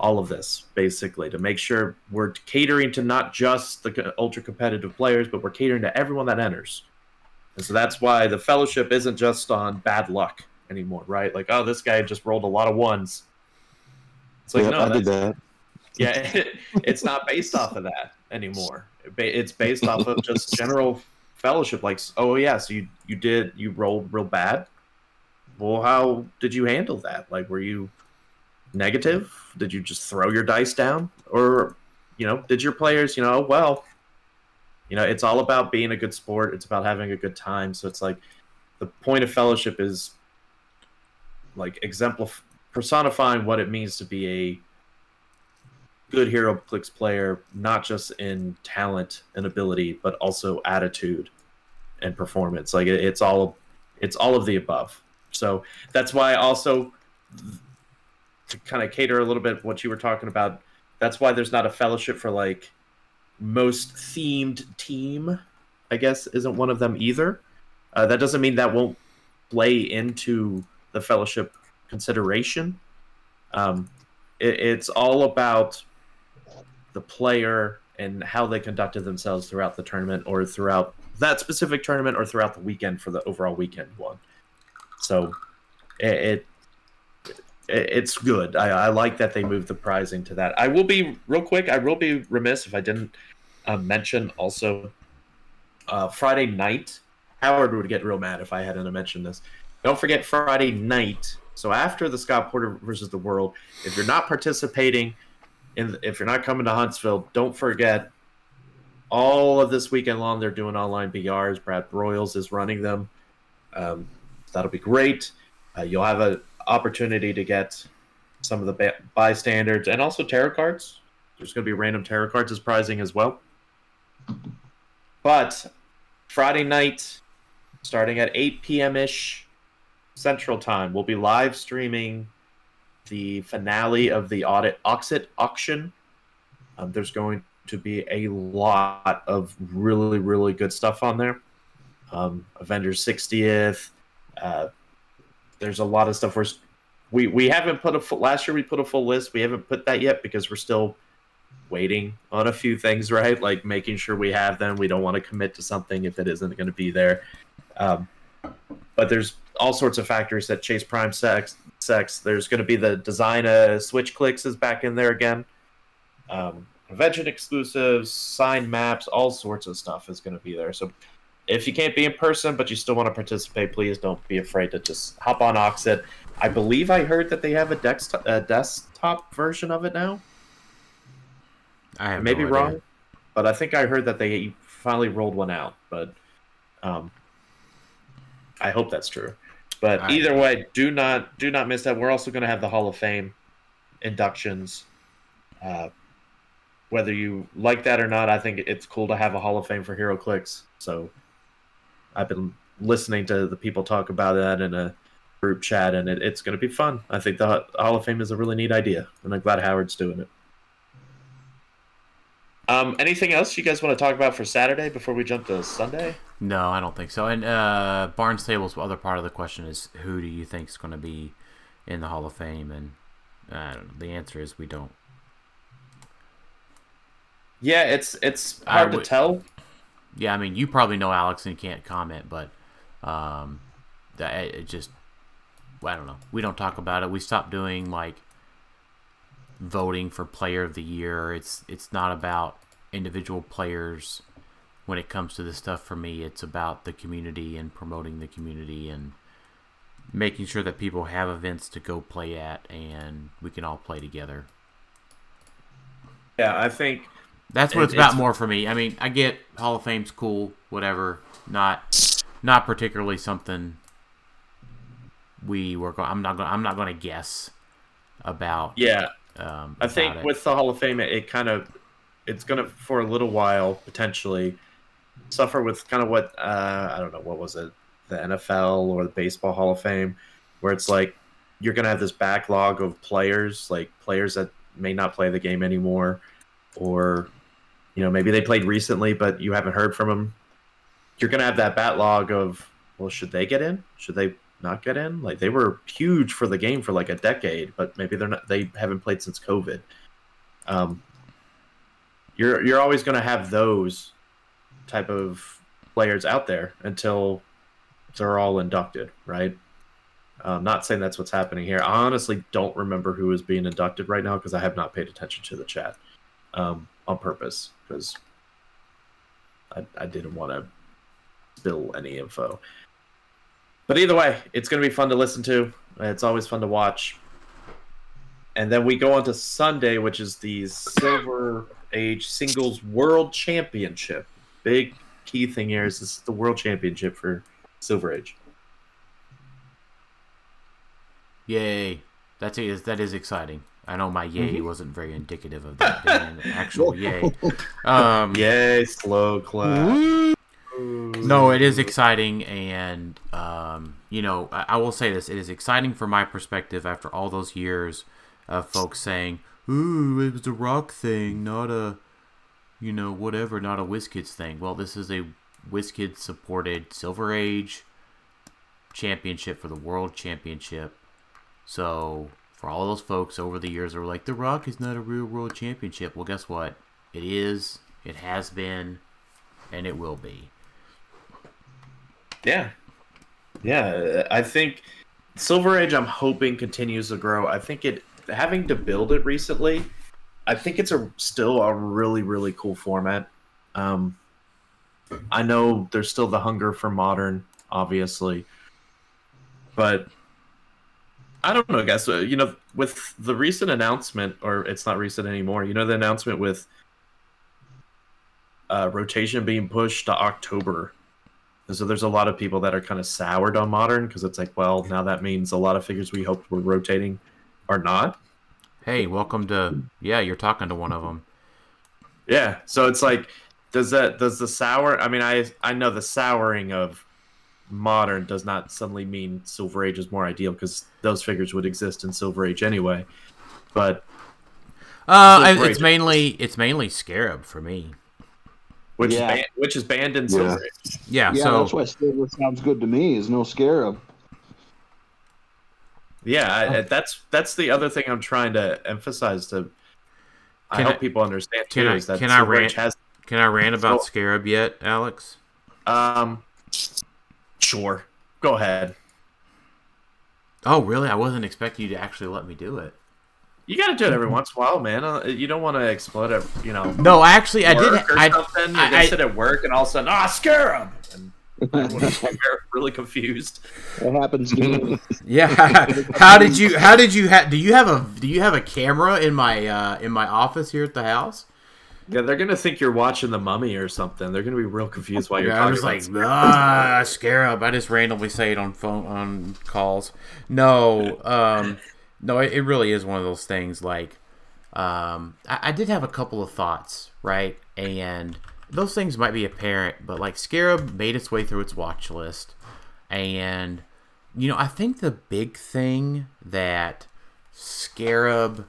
All of this, basically, to make sure we're catering to not just the ultra competitive players, but we're catering to everyone that enters. And so that's why the fellowship isn't just on bad luck anymore, right? Like, oh, this guy just rolled a lot of ones. It's like, yeah, no, I did that. [laughs] yeah, [laughs] it's not based off of that anymore. It It's based off of just general fellowship. Like, oh yeah, so you you did you rolled real bad. Well, how did you handle that? Like, were you negative? Did you just throw your dice down, or you know, did your players, you know, oh, well, you know, it's all about being a good sport. It's about having a good time. So it's like the point of fellowship is like exemplify personifying what it means to be a good HeroClix player not just in talent and ability but also attitude and performance. Like it, it's all it's all of the above. So that's why also to kind of cater a little bit what you were talking about that's why there's not a fellowship for like most themed team i guess isn't one of them either. Uh, that doesn't mean that won't play into the fellowship consideration. Um, it, it's all about the player and how they conducted themselves throughout the tournament or throughout that specific tournament or throughout the weekend for the overall weekend one. So it, it it's good. I, I like that they moved the prizing to that. I will be real quick. I will be remiss if I didn't uh, mention also uh, Friday night. Howard would get real mad if I hadn't mentioned this. Don't forget Friday night. So after the Scott Porter versus the World, if you're not participating in, if you're not coming to Huntsville, don't forget all of this weekend long they're doing online BRs. Brad Broyles is running them. Um, that'll be great. Uh, you'll have an opportunity to get some of the bystanders and also tarot cards. There's going to be random tarot cards as prizing as well. But Friday night, starting at 8 p.m. ish Central Time, we'll be live streaming the finale of the audit Auxxit auction. Um, there's going to be a lot of really, really good stuff on there. Um, Avengers 60th. Uh, there's a lot of stuff. We're, we we haven't put a full, last year we put a full list. We haven't put that yet because we're still waiting on a few things, [laughs] right? Like making sure we have them. We don't want to commit to something if it isn't going to be there. Um, but there's all sorts of factors that chase prime sex. Sex. There's going to be the design of switch clicks is back in there again. Um, convention exclusives, signed maps, all sorts of stuff is going to be there. So if you can't be in person but you still want to participate, please don't be afraid to just hop on Auxxit. I believe I heard that they have a desktop, a desktop version of it now. I have may no be idea. wrong, but I think I heard that they finally rolled one out. But um, I hope that's true. But either way, do not do not miss that. We're also going to have the Hall of Fame inductions. Uh, whether you like that or not, I think it's cool to have a Hall of Fame for HeroClix. So I've been listening to the people talk about that in a group chat, and it, it's going to be fun. I think the Hall of Fame is a really neat idea, and I'm glad Howard's doing it. Um, anything else you guys want to talk about for Saturday before we jump to Sunday? No, I don't think so. And uh, Barnes Table's other part of the question is who do you think is going to be in the Hall of Fame? And I don't know. The answer is we don't. Yeah, it's it's hard would- to tell. Yeah, I mean, you probably know Alex and can't comment, but um, that it it just I don't know. We don't talk about it. We stopped doing like voting for Player of the Year. It's it's not about individual players when it comes to this stuff. For me, it's about the community and promoting the community and making sure that people have events to go play at and we can all play together. Yeah, I think That's what It- it's about it's- more for me. I mean, I get Hall of Fame's cool, whatever. Not not particularly something we were going. I'm not going. I'm not going to guess about. yeah, Um, I think it. with the Hall of Fame, it, it kind of it's gonna for a little while potentially suffer with kind of what uh, I don't know what was it the NFL or the Baseball Hall of Fame, where it's like you're gonna have this backlog of players, like players that may not play the game anymore, or you know maybe they played recently but you haven't heard from them. You're gonna have that backlog of well, should they get in? Should they not get in? Like they were huge for the game for like a decade, but maybe they're not. They haven't played since COVID. Um, you're you're always going to have those type of players out there until they're all inducted, right? I'm not saying that's what's happening here. I honestly don't remember who is being inducted right now because I have not paid attention to the chat um, on purpose because I, I didn't want to spill any info. But either way, it's going to be fun to listen to. It's always fun to watch. And then we go on to Sunday, which is the Silver Age Singles World Championship. Big key thing here is this is the World Championship for Silver Age. yay! That is that is exciting. I know my yay wasn't very indicative of that being an actual [laughs] yay. Um, Yay, slow clap. No, it is exciting, and um, you know, I, I will say this: it is exciting from my perspective after all those years of folks saying, "Ooh, it was a rock thing, not a, you know, whatever, not a WizKids thing." Well, this is a WizKids supported Silver Age championship for the World Championship. So, for all those folks over the years that were like, "The Rock is not a real World Championship," well, guess what? It is. It has been, and it will be. Yeah. Yeah, I think Silver Age I'm hoping continues to grow. I think it having to build it recently, I think it's a still a really really cool format. Um I know there's still the hunger for modern obviously. But I don't know, guys. You know, with the recent announcement, or it's not recent anymore. You know, the announcement with uh, rotation being pushed to October. And so there's a lot of people that are kind of soured on modern because it's like, well, now that means a lot of figures we hoped were rotating are not. Hey, welcome to yeah, you're talking to one of them. Yeah. So it's like, does that does the sour? I mean, I I know the souring of modern does not suddenly mean Silver Age is more ideal because those figures would exist in Silver Age anyway. But Uh, Silver it's Age. mainly it's mainly Scarab for me. Which Yeah. is ban- which is banned in Yeah. Silver Age. Yeah, Yeah, so that's why Silver sounds good to me. Is no scarab. Yeah, I, that's that's the other thing I'm trying to emphasize to. I Can hope I- people understand can I- is that can I rant? Has can I rant about So- Scarab yet, Alex? um. Sure, go ahead. Oh, really? I wasn't expecting you to actually let me do it. You got to do it every once in a while, man. Uh, You don't want to explode it, you know. No, actually, I did. I, something. You're I- gonna I- sit at work and all of a sudden, ah, scarab. And I'm [laughs] really confused. It happens to [laughs] yeah. How did you? How did you? Ha- do you have a? Do you have a camera in my uh, in my office here at the house? Yeah, they're gonna think you're watching The Mummy or something. They're gonna be real confused while you're Yeah, I talking was about like, scarab. ah, Scarab. I just randomly say it on phone on calls. No, um, no, it, it really is one of those things. Like, um, I, I did have a couple of thoughts, right? And those things might be apparent, but like Scarab made its way through its watch list, and you know I think the big thing that Scarab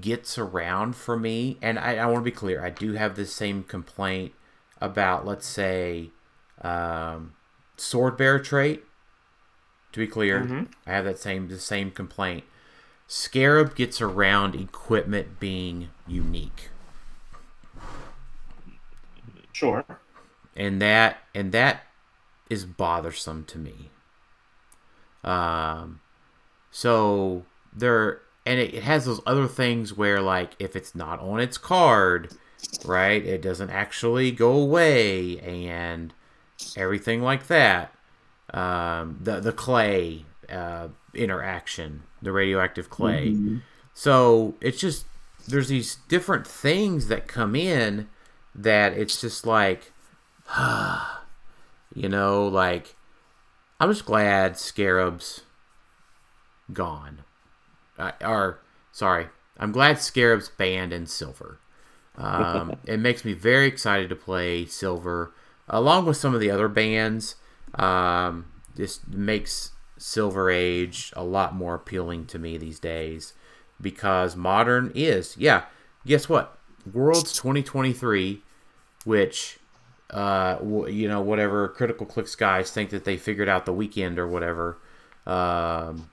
gets around for me, and I, I want to be clear, I do have the same complaint about let's say um, Sword Bear trait. To be clear, I have that same the same complaint. Scarab gets around equipment being unique. Sure. and that and that is bothersome to me. Um, so there and it, it has those other things where like if it's not on its card, right, it doesn't actually go away and everything like that. Um, the the clay uh, interaction, the radioactive clay. So it's just there's these different things that come in that it's just like [sighs] you know, like I'm just glad Scarab's gone. Uh, or sorry, I'm glad Scarab's banned in Silver. Um, [laughs] it makes me very excited to play Silver, along with some of the other bands. Um, this makes Silver Age a lot more appealing to me these days because Modern is, yeah. Guess what? Worlds 2023, which uh, w- you know, whatever critical clicks guys think that they figured out the weekend or whatever. Um,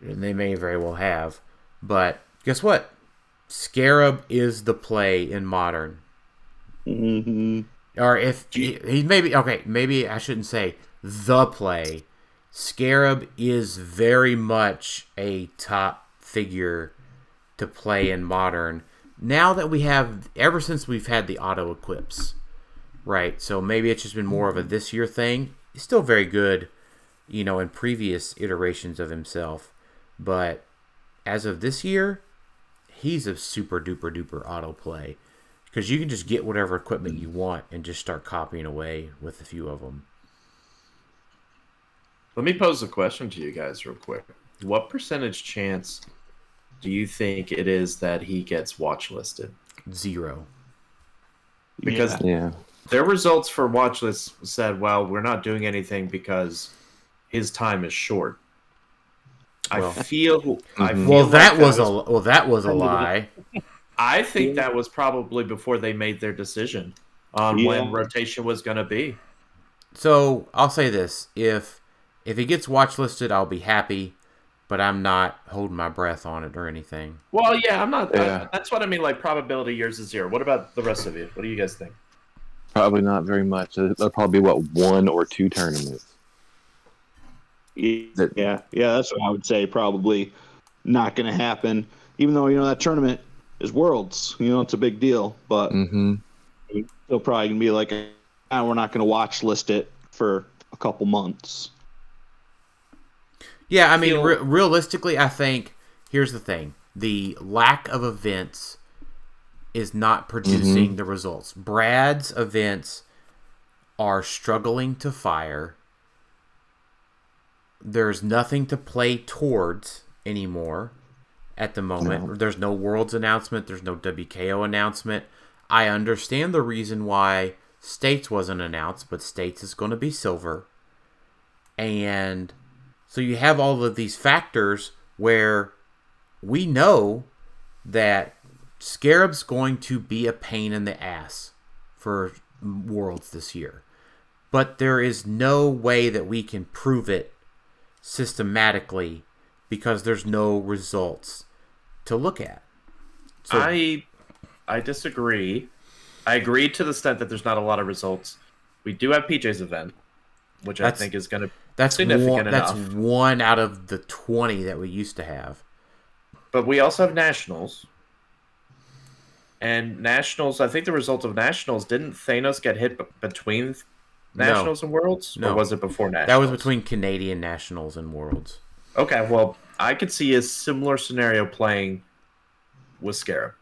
and they may very well have. But guess what? Scarab is the play in modern. Mm-hmm. Or if he, he maybe okay, maybe I shouldn't say the play. Scarab is very much a top figure to play in modern. Now that we have, ever since we've had the auto equips, right? So maybe it's just been more of a this year thing. He's still very good, you know, in previous iterations of himself, but as of this year, he's a super duper duper auto play because you can just get whatever equipment you want and just start copying away with a few of them. Let me pose a question to you guys real quick. What percentage chance do you think it is that he gets watch listed? Zero. Because Yeah. their results for watch lists said, well, we're not doing anything because his time is short. I Well- feel. I mm-hmm. feel Well, like that was a well, that was a lie. I think that was probably before they made their decision on when rotation was going to be. So I'll say this: if if he gets watch listed, I'll be happy, but I'm not holding my breath on it or anything. Well, yeah, I'm not. Yeah. I, that's what I mean. Like probability yours is zero. What about the rest of you? What do you guys think? Probably not very much. There'll probably be what one or two tournaments. Yeah, yeah, yeah. That's what I would say. Probably not going to happen. Even though you know that tournament is worlds, you know it's a big deal, but Mm-hmm. they'll probably gonna be like, ah, we're not going to watch list it for a couple months. Yeah, I mean, Feel- re- realistically, I think here's the thing: the lack of events is not producing mm-hmm. the results. Brad's events are struggling to fire. There's nothing to play towards anymore at the moment. There's no Worlds announcement. There's no WKO announcement. I understand the reason why States wasn't announced, but States is going to be silver. And so you have all of these factors where we know that Scarab's going to be a pain in the ass for Worlds this year. But there is no way that we can prove it systematically because there's no results to look at. So I I disagree. I agree to the extent that there's not a lot of results. We do have PJ's event, which I think is going to. That's significant one, that's enough. one out of the 20 that we used to have. But we also have nationals, and nationals. I think the result of nationals didn't Thanos get hit b- between No. nationals and worlds, No. or was it before nationals? That was between Canadian Nationals and Worlds. Okay, well, I could see a similar scenario playing with Scarab.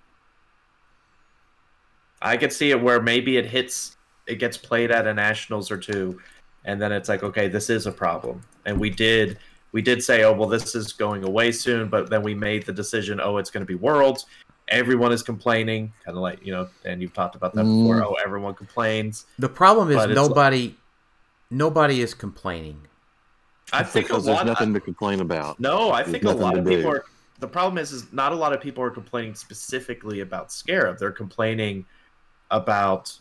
I could see it where maybe it hits, it gets played at a nationals or two, and then it's like, okay, this is a problem. And we did, we did say, oh well, this is going away soon, but then we made the decision, oh, it's going to be worlds, everyone is complaining, kind of like you know, and you've talked about that mm. before. Oh, everyone complains. The problem is But it's- nobody, nobody is complaining. I think a because there's lot. nothing to complain about. No, I There's think a lot to of people are. The problem is, is not a lot of people are complaining specifically about Scarab. They're complaining about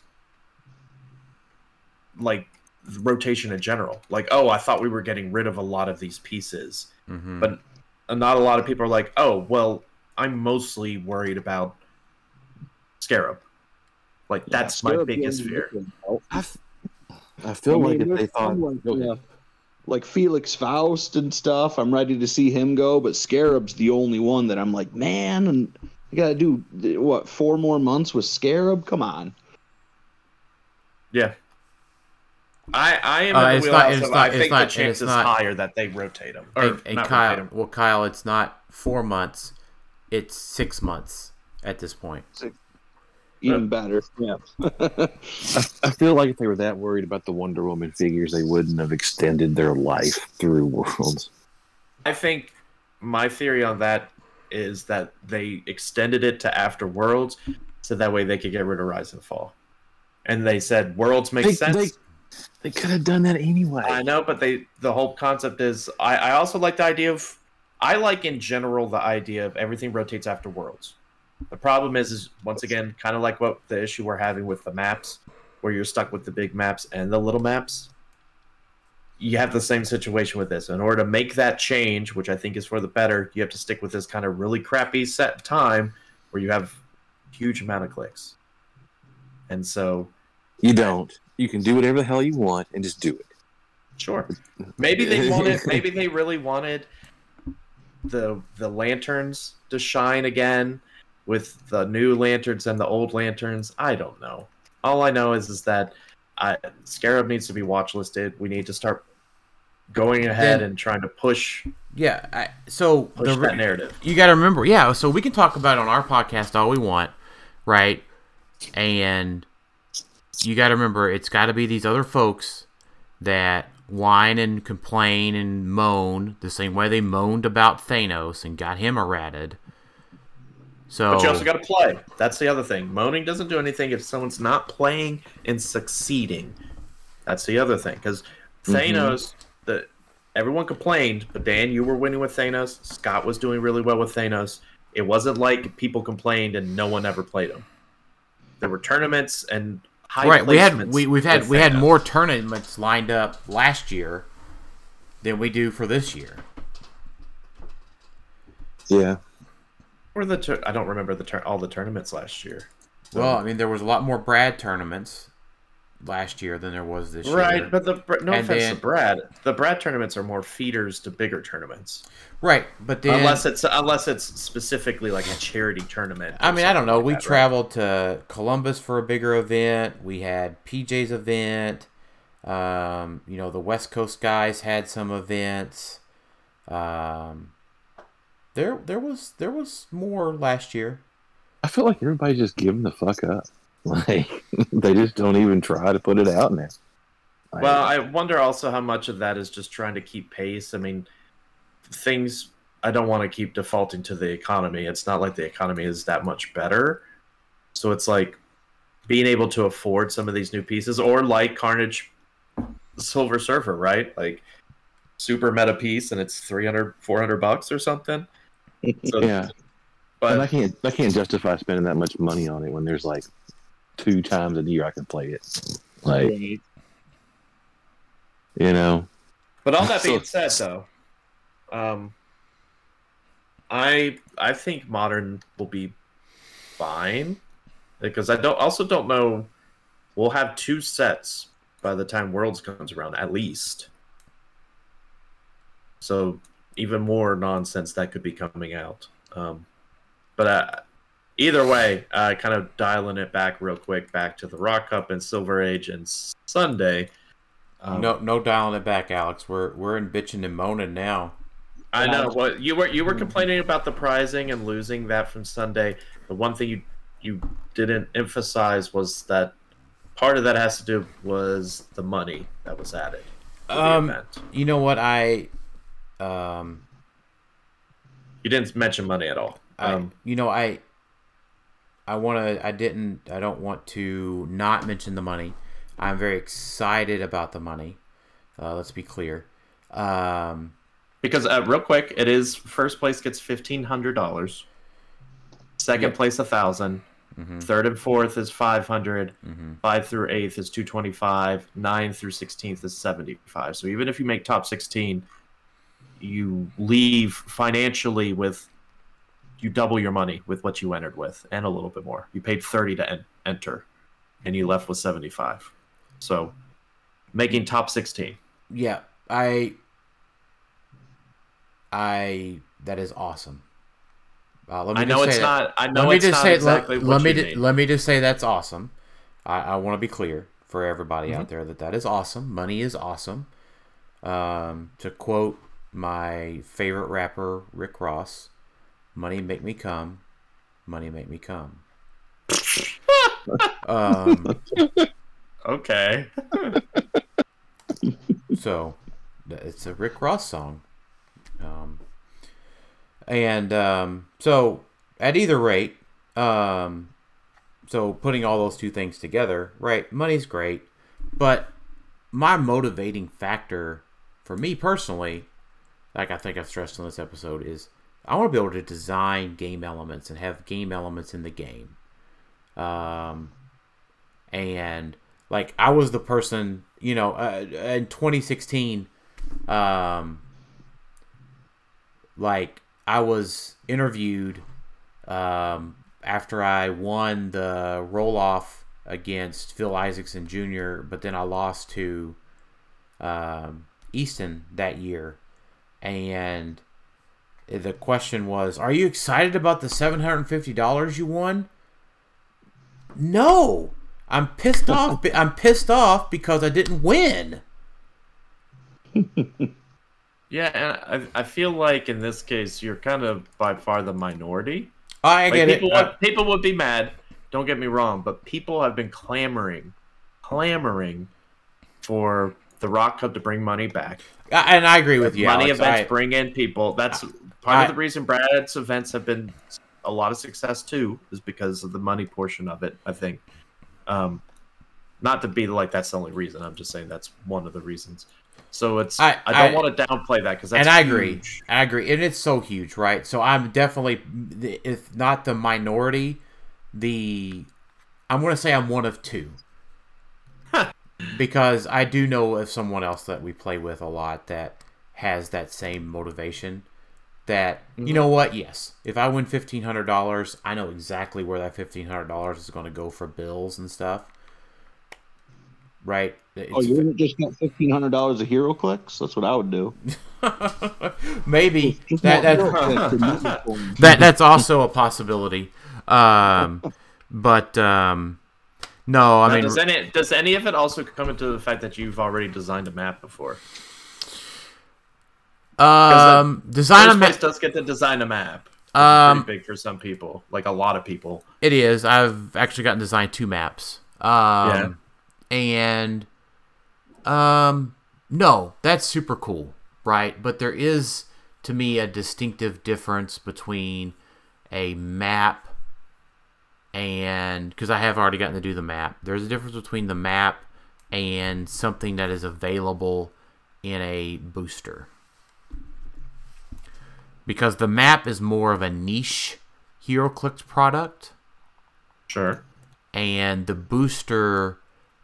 like rotation in general. Like, oh, I thought we were getting rid of a lot of these pieces, hmm but not a lot of people are like, oh, well, I'm mostly worried about Scarab. Like, that's my biggest fear. different. I, f- I feel I like if they thought, like, Go ahead. uh, like Felix Faust and stuff, I'm ready to see him go, but Scarab's the only one that I'm like, man, and I gotta do what four more months with Scarab? Come on. Yeah. I, I am Uh, in the it's not- wheelhouse it's of, not- I it's think not- the and chance it's is not- higher that they rotate them. Or And, and not Kyle, rotate 'em. well, Kyle, it's not four months; it's six months at this point. Even better. Yeah. I, [laughs] I feel like if they were that worried about the Wonder Woman figures, they wouldn't have extended their life through worlds. I think my theory on that is that they extended it to after Worlds, so that way they could get rid of Rise and Fall. And they said Worlds makes They, sense. they, they could have done that anyway. I know, but they the whole concept is I, I also like the idea of I like in general the idea of everything rotates after Worlds. The problem is is once again kind of like what the issue we're having with the maps, where you're stuck with the big maps and the little maps. You have the same situation with this. In order to make that change, which I think is for the better, you have to stick with this kind of really crappy set time where you have huge amount of clicks. And so You don't. You can do whatever the hell you want and just do it. Sure. Maybe they [laughs] wanted. Maybe they really wanted the the lanterns to shine again with the new lanterns and the old lanterns. I don't know. All I know is is that I, Scarab needs to be watch listed. We need to start going ahead Then- and trying to push Yeah. I, so push the, that narrative. you got to remember, yeah. So we can talk about it on our podcast all we want, right? And you got to remember, it's got to be these other folks that whine and complain and moan the same way they moaned about Thanos and got him errated. So But you also got to play. That's the other thing. Moaning doesn't do anything if someone's not playing and succeeding. That's the other thing. Because mm-hmm. Thanos, the everyone complained, but Dan, you were winning with Thanos. Scott was doing really well with Thanos. It wasn't like people complained and no one ever played him. There were tournaments and high right, we had we, we've had we had Thanos. more tournaments lined up last year than we do for this year. Yeah. Or the tur- I don't remember the tur- all the tournaments last year. Well, I mean, there was a lot more Brad tournaments last year than there was this year. Right, but the Br- no And offense then- to Brad, the Brad tournaments are more feeders to bigger tournaments. right, but then unless it's unless it's specifically like a charity tournament. I mean, I don't know. like We that, right? traveled to Columbus for a bigger event. We had PJ's event. Um, you know, the West Coast guys had some events. Um, there, there was there was more last year. I feel like everybody just giving the fuck up. [laughs] Like they just don't even try to put it out now. Like, Well, I wonder also how much of that is just trying to keep pace. I mean, things. I don't want to keep defaulting to the economy. It's not like the economy is that much better. So it's like being able to afford some of these new pieces, or like Carnage Silver Surfer, right? Like super meta piece, and it's 300, 400 bucks or something. [laughs] So, yeah, but and I can't I can't justify spending that much money on it when there's like two times a year I can play it. Like you know, But all that being said, though, um, I I think modern will be fine because I don't also don't know. We'll have two sets by the time Worlds comes around, at least. So even more nonsense that could be coming out. Um, but either way, uh, kind of dialing it back real quick, back to the Rock Cup and Silver Age and Sunday. Um, no, no dialing it back, Alex. We're we're in bitching and moaning now. I know. What you were you were complaining about the prizing and losing that from Sunday. The one thing you you didn't emphasize was that part of that has to do was the money that was added. Um. You know what? I, um, You didn't mention money at all. I, Um, you know, I, I want to. I didn't. I don't want to not mention the money. I'm very excited about the money. Uh, let's be clear. Um, Because uh, real quick, it is first place gets fifteen hundred dollars. Second Yep. place a 1000 mhm, Third and fourth is five hundred. mhm. Five through eighth is two twenty five. Nine through sixteenth is seventy five. So even if you make top sixteen, you leave financially with you double your money with what you entered with and a little bit more. You paid thirty to en- enter, and you left with seventy five. So making top sixteen. Yeah, I. I. That is awesome. Uh, let me I know just it's not. I know let me it's just not say exactly let, what let me you ju- need. let me just say that's awesome. I, I want to be clear for everybody Mm-hmm. out there that that is awesome. Money is awesome. Um, to quote my favorite rapper Rick Ross, "Money make me come, money make me come." [laughs] um, Okay. [laughs] so it's a Rick Ross song. Um, and um, so at either rate, um, so putting all those two things together, right? Money's great, but my motivating factor for me personally, like I think I've stressed on this episode, is I want to be able to design game elements and have game elements in the game. Um, and like I was the person, you know, uh, in 2016, um, like I was interviewed um, after I won the roll off against Phil Isaacson Jr., but then I lost to um, Easton that year, and the question was, "Are you excited about the seven hundred and fifty dollars you won?" No, I'm pissed off. I'm pissed off because I didn't win. [laughs] Yeah, and I, I feel like in this case you're kind of by far the minority. I Like, get people it. Uh, would, people would be mad. Don't get me wrong, but people have been clamoring, clamoring for the Rock Cup to bring money back. And I agree with you. money Alex. events I- bring in people. That's part I- of the reason Brad's events have been a lot of success too, is because of the money portion of it. I think, um, not to be like that's the only reason. I'm just saying that's one of the reasons. So it's I- I, don't I- want to downplay that because and I agree. I agree, and it's so huge, right? So I'm definitely, if not the minority, the I'm going to say I'm one of two, [laughs] because I do know of someone else that we play with a lot that has that same motivation. That you know what? Yes, if I win fifteen hundred dollars, I know exactly where that fifteen hundred dollars is going to go for bills and stuff. Right? Oh, you wouldn't just get fifteen hundred dollars of HeroClix? That's what I would do. [laughs] Maybe that, more that, HeroClix and money coins. that that's also a possibility. Um, but um, no, I Now, mean, does any does any of it also come into the fact that you've already designed a map before? Um, design a map. does get to design a map. Um, pretty big for some people, like a lot of people. It is. I've actually gotten designed two maps. Um, and um, no, that's super cool, right? But there is, to me, a distinctive difference between a map and because I have already gotten to do the map. There's a difference between the map and something that is available in a booster. Because the map is more of a niche HeroClix product Sure. and the booster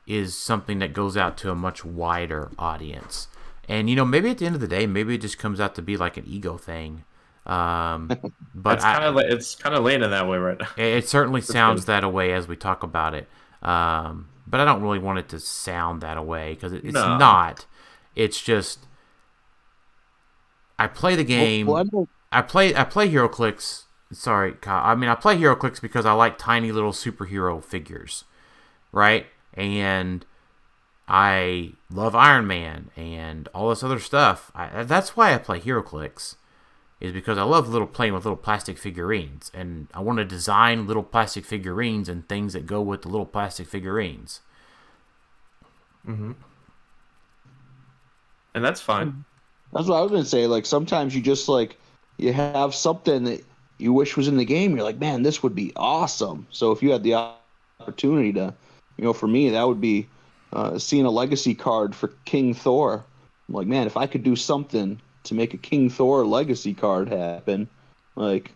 is something that goes out to a much wider audience. And you know, maybe at the end of the day, maybe it just comes out to be like an ego thing. Um, [laughs] but it's kind of it's kind of leaning that way right now. it it certainly sounds that way as we talk about it. Um, but I don't really want it to sound that way because it, it's No. not. It's just I play the game. Well, I I play I play HeroClix. Sorry, Kyle. I mean I play HeroClix because I like tiny little superhero figures, right? And I love Iron Man and all this other stuff. I, that's why I play HeroClix, is because I love little playing with little plastic figurines, and I want to design little plastic figurines and things that go with the little plastic figurines. Mm-hmm. And that's fine. Mm-hmm. That's what I was gonna say. Like sometimes you just like you have something that you wish was in the game. You're like, man, this would be awesome. So if you had the opportunity to, you know, for me, that would be uh, seeing a legacy card for King Thor. I'm like, man, if I could do something to make a King Thor legacy card happen, like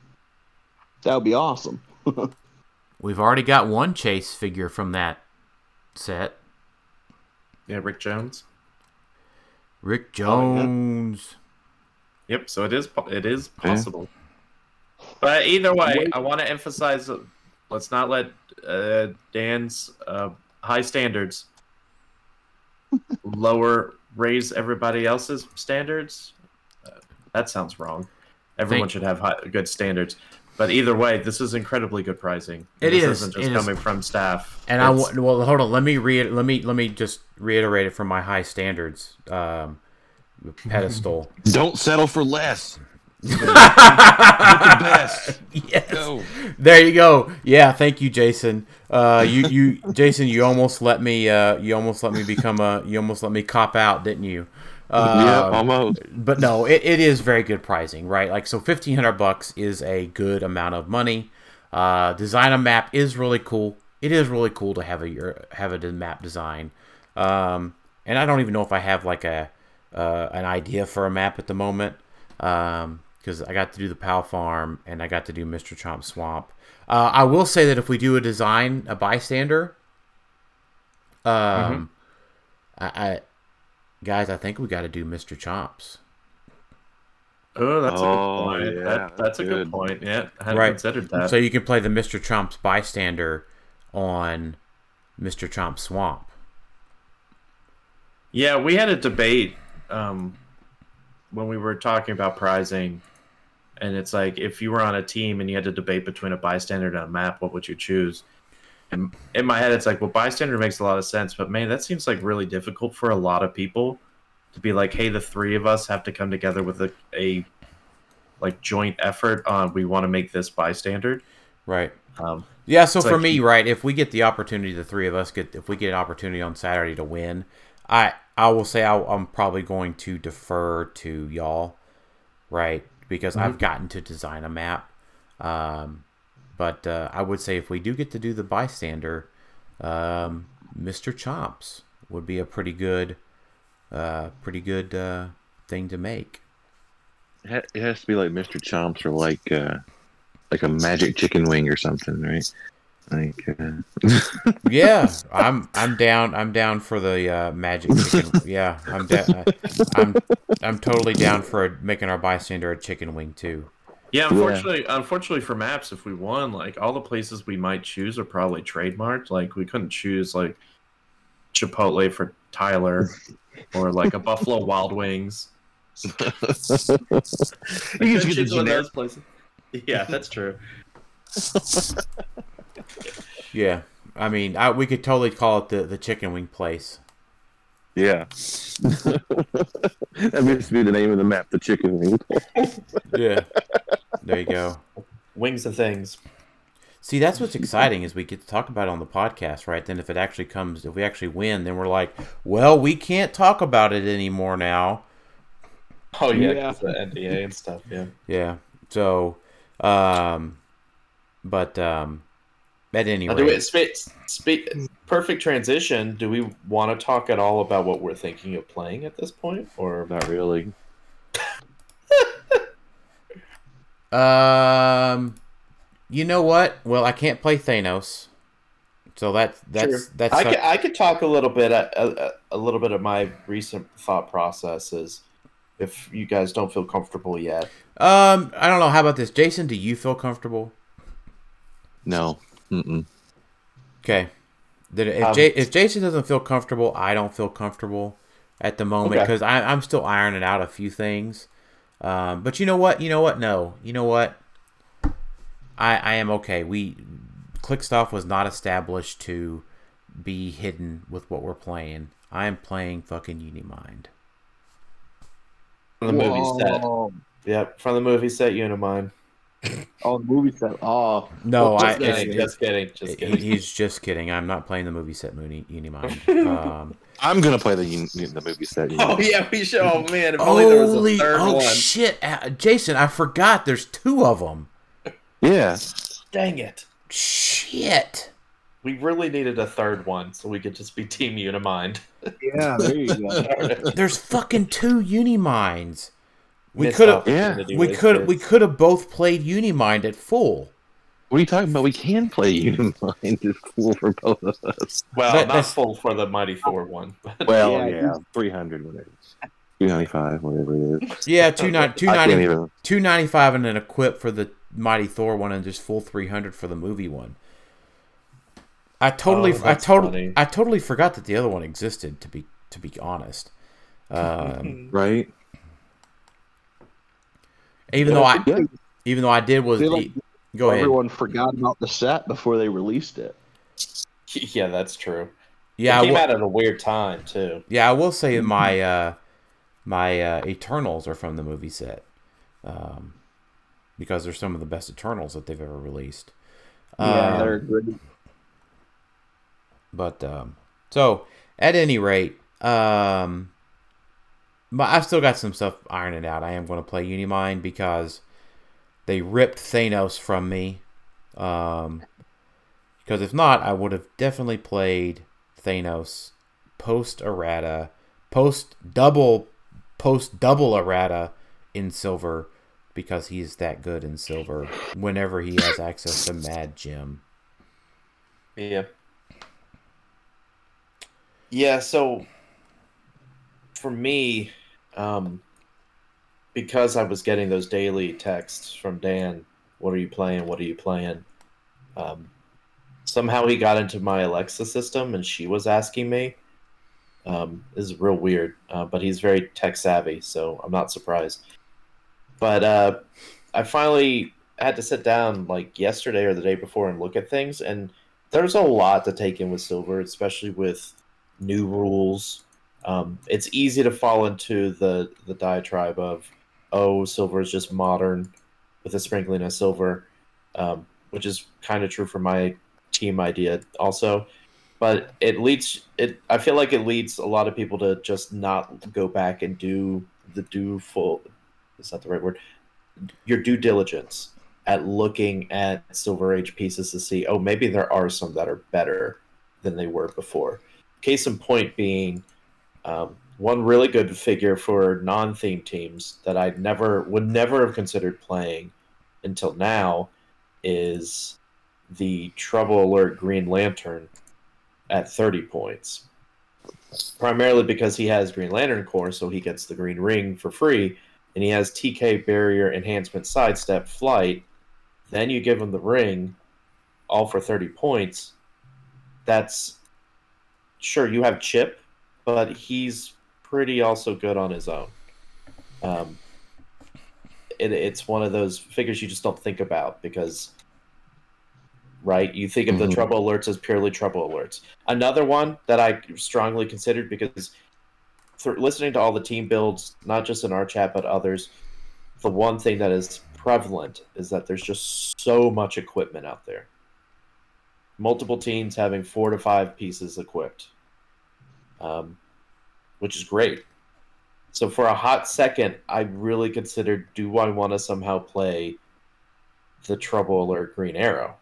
that would be awesome. [laughs] We've already got one chase figure from that set. Yeah, Rick Jones. Rick Oh, yeah. Jones. Yep. So it is it is possible. But either way, I want to emphasize: uh, let's not let uh, Dan's uh, high standards lower raise everybody else's standards. Uh, that sounds wrong. Everyone Thank- should have high, good standards. But either way, this is incredibly good pricing. It this is, isn't just it is. coming from staff. And I It's- wa- well, hold on. Let me read. Let me let me just reiterate it from my high standards um, pedestal. [laughs] Don't settle for less. [laughs] The best. yes. Go. There you go. Yeah, thank you, Jason. Uh, you you Jason, you almost let me. Uh, you almost let me become a. You almost let me cop out, didn't you? Yeah, almost. but no, it, it is very good pricing, right? Like so, fifteen hundred bucks is a good amount of money. Uh, design a map is really cool. It is really cool to have a your have a map design. Um, and I don't even know if I have like a uh, an idea for a map at the moment. Um, because I got to do the Pal Farm and I got to do Mr. Chomp Swamp. Uh, I will say that if we do a design, a bystander, um, I, I guys, I think we got to do Mr. Chomps. Oh, that's a Oh, good point. yeah, that, that's a good good. point. Yeah, I hadn't Right. considered that. So you can play the Mr. Chomps bystander on Mr. Chomp Swamp. Yeah, we had a debate um, when we were talking about prizing, and it's like if you were on a team and you had to debate between a bystander and a map, what would you choose? And in my head, it's like, well, bystander makes a lot of sense, but man, that seems like really difficult for a lot of people to be like, hey, the three of us have to come together with a, a like joint effort on we want to make this bystander. Right. Um, Yeah, so for like me, right, if we get the opportunity, the three of us get, if we get an opportunity on Saturday to win, I I will say I, I'm probably going to defer to y'all, right, because I've gotten to design a map. Um, but uh, I would say if we do get to do the bystander, um, Mr. Chomps would be a pretty good, uh, pretty good uh, thing to make. It has to be like Mr. Chomps or like uh, like a magic chicken wing or something, right? Like uh, [laughs] Yeah, I'm I'm down. I'm down for the uh, magic chicken. [laughs] Yeah, I'm da- I'm I'm totally down for making our bystander a chicken wing too. Yeah, unfortunately, unfortunately for maps, if we won, like all the places we might choose are probably trademarked. Like we couldn't choose like Chipotle for Tyler or like a Buffalo [laughs] Wild Wings. you can just couldn't get the choose one of those places. Yeah, that's true. [laughs] Yeah, I mean, I, we could totally call it the the chicken wing place. Yeah. [laughs] that must be the name of the map, the chicken wing. [laughs] Yeah, there you go. Wings of things. See, that's what's exciting is we get to talk about it on the podcast, right? Then if it actually comes, if we actually win, then we're like, well, we can't talk about it anymore now. Oh yeah, Yeah. 'cause the NDA and stuff. Yeah. Yeah. So, um, but um, at any Now, do we, rate, spe- spe- perfect transition. Do we want to talk at all about what we're thinking of playing at this point, or Not really. [laughs] um, you know what? Well, I can't play Thanos, so that's that's Sure. that's I could, I could talk a little bit a, a, a little bit of my recent thought processes if you guys don't feel comfortable yet. um. I don't know. How about this, Jason? Do you feel comfortable? No. Mm-mm. Okay. Then if, Um, Ja- if Jason doesn't feel comfortable, I don't feel comfortable at the moment Okay. because I'm still ironing out a few things. Um, but you know what? You know what? No. You know what? I I am okay. We Clixed Off was not established to be hidden with what we're playing. I am playing fucking Unimind. From the movie set. Whoa. Yep, from the movie set Unimind. Oh, the movie set. Oh, No, I. just kidding, It's, just kidding, just he- kidding. he's just kidding. I'm not playing the movie set Mooney Unimind. [laughs] Um, I'm gonna play the the movie set. you know. Oh yeah, we should. Oh man, if only there was a Holy third oh one. shit, Uh, Jason! I forgot. There's two of them. Yeah. Dang it. Shit. We really needed a third one so we could just be Team Unimind. Yeah, there you go. [laughs] There's fucking two Unimind. We could have opportunity we could we could have both played Unimind at full. What are you talking about? We can play Unimind. It's cool for both of us. Well, That- not full for the Mighty Thor one. but- Well, Yeah, yeah, 300, whatever. 295, whatever it is. Yeah, two nine two [laughs] I can't ninety even. two ninety five and an equip for the Mighty Thor one and just full three hundred for the movie one. I totally, Oh, I totally, funny. I totally forgot that the other one existed. To be, to be honest, [laughs] um, Right? Even though I, Yeah. even though I did was feel like the, go ahead. Everyone forgot about the set before they released it. yeah, that's true. Yeah, it I came will, out at a weird time too. yeah, I will say my, uh, my uh, Eternals are from the movie set, um, because they're some of the best Eternals that they've ever released. Yeah, Um, they're good. But um, so at any rate, um, but I've still got some stuff ironing out. I am going to play Unimind because they ripped Thanos from me. Um, because if not, I would have definitely played Thanos post errata, post double, post double errata in silver because he's that good in silver whenever he has access to Mad Gem. Yeah. Yeah, so for me, um, because I was getting those daily texts from Dan, what are you playing? What are you playing? Um, somehow he got into my Alexa system and she was asking me. Um, is real weird, uh, but he's very tech savvy, so I'm not surprised. But uh, I finally had to sit down like yesterday or the day before and look at things, and there's a lot to take in with silver, especially with new rules. Um, it's easy to fall into the the diatribe of, oh, silver is just modern with a sprinkling of silver, um, which is kind of true for my team idea also. But it leads it. I feel like it leads a lot of people to just not go back and do the do full. Is that the right word? Your due diligence at looking at Silver Age pieces to see, oh, maybe there are some that are better than they were before. Case in point being um, one really good figure for non-theme teams that I never would never have considered playing until now is the Trouble Alert Green Lantern at 30 points. Primarily because he has Green Lantern Corps, so he gets the Green Ring for free, and he has TK Barrier Enhancement Sidestep Flight. Then you give him the ring, all for 30 points. That's sure you have Chip, but he's pretty also good on his own. Um, it, it's one of those figures you just don't think about because, right? You think of the Mhm. trouble alerts as purely trouble alerts. Another one that I strongly considered because listening to all the team builds, not just in our chat but others, the one thing that is prevalent is that there's just so much equipment out there. Multiple teams having four to five pieces equipped, um, which is great. So for a hot second, I really considered: Do I want to somehow play the Trouble Alert Green Arrow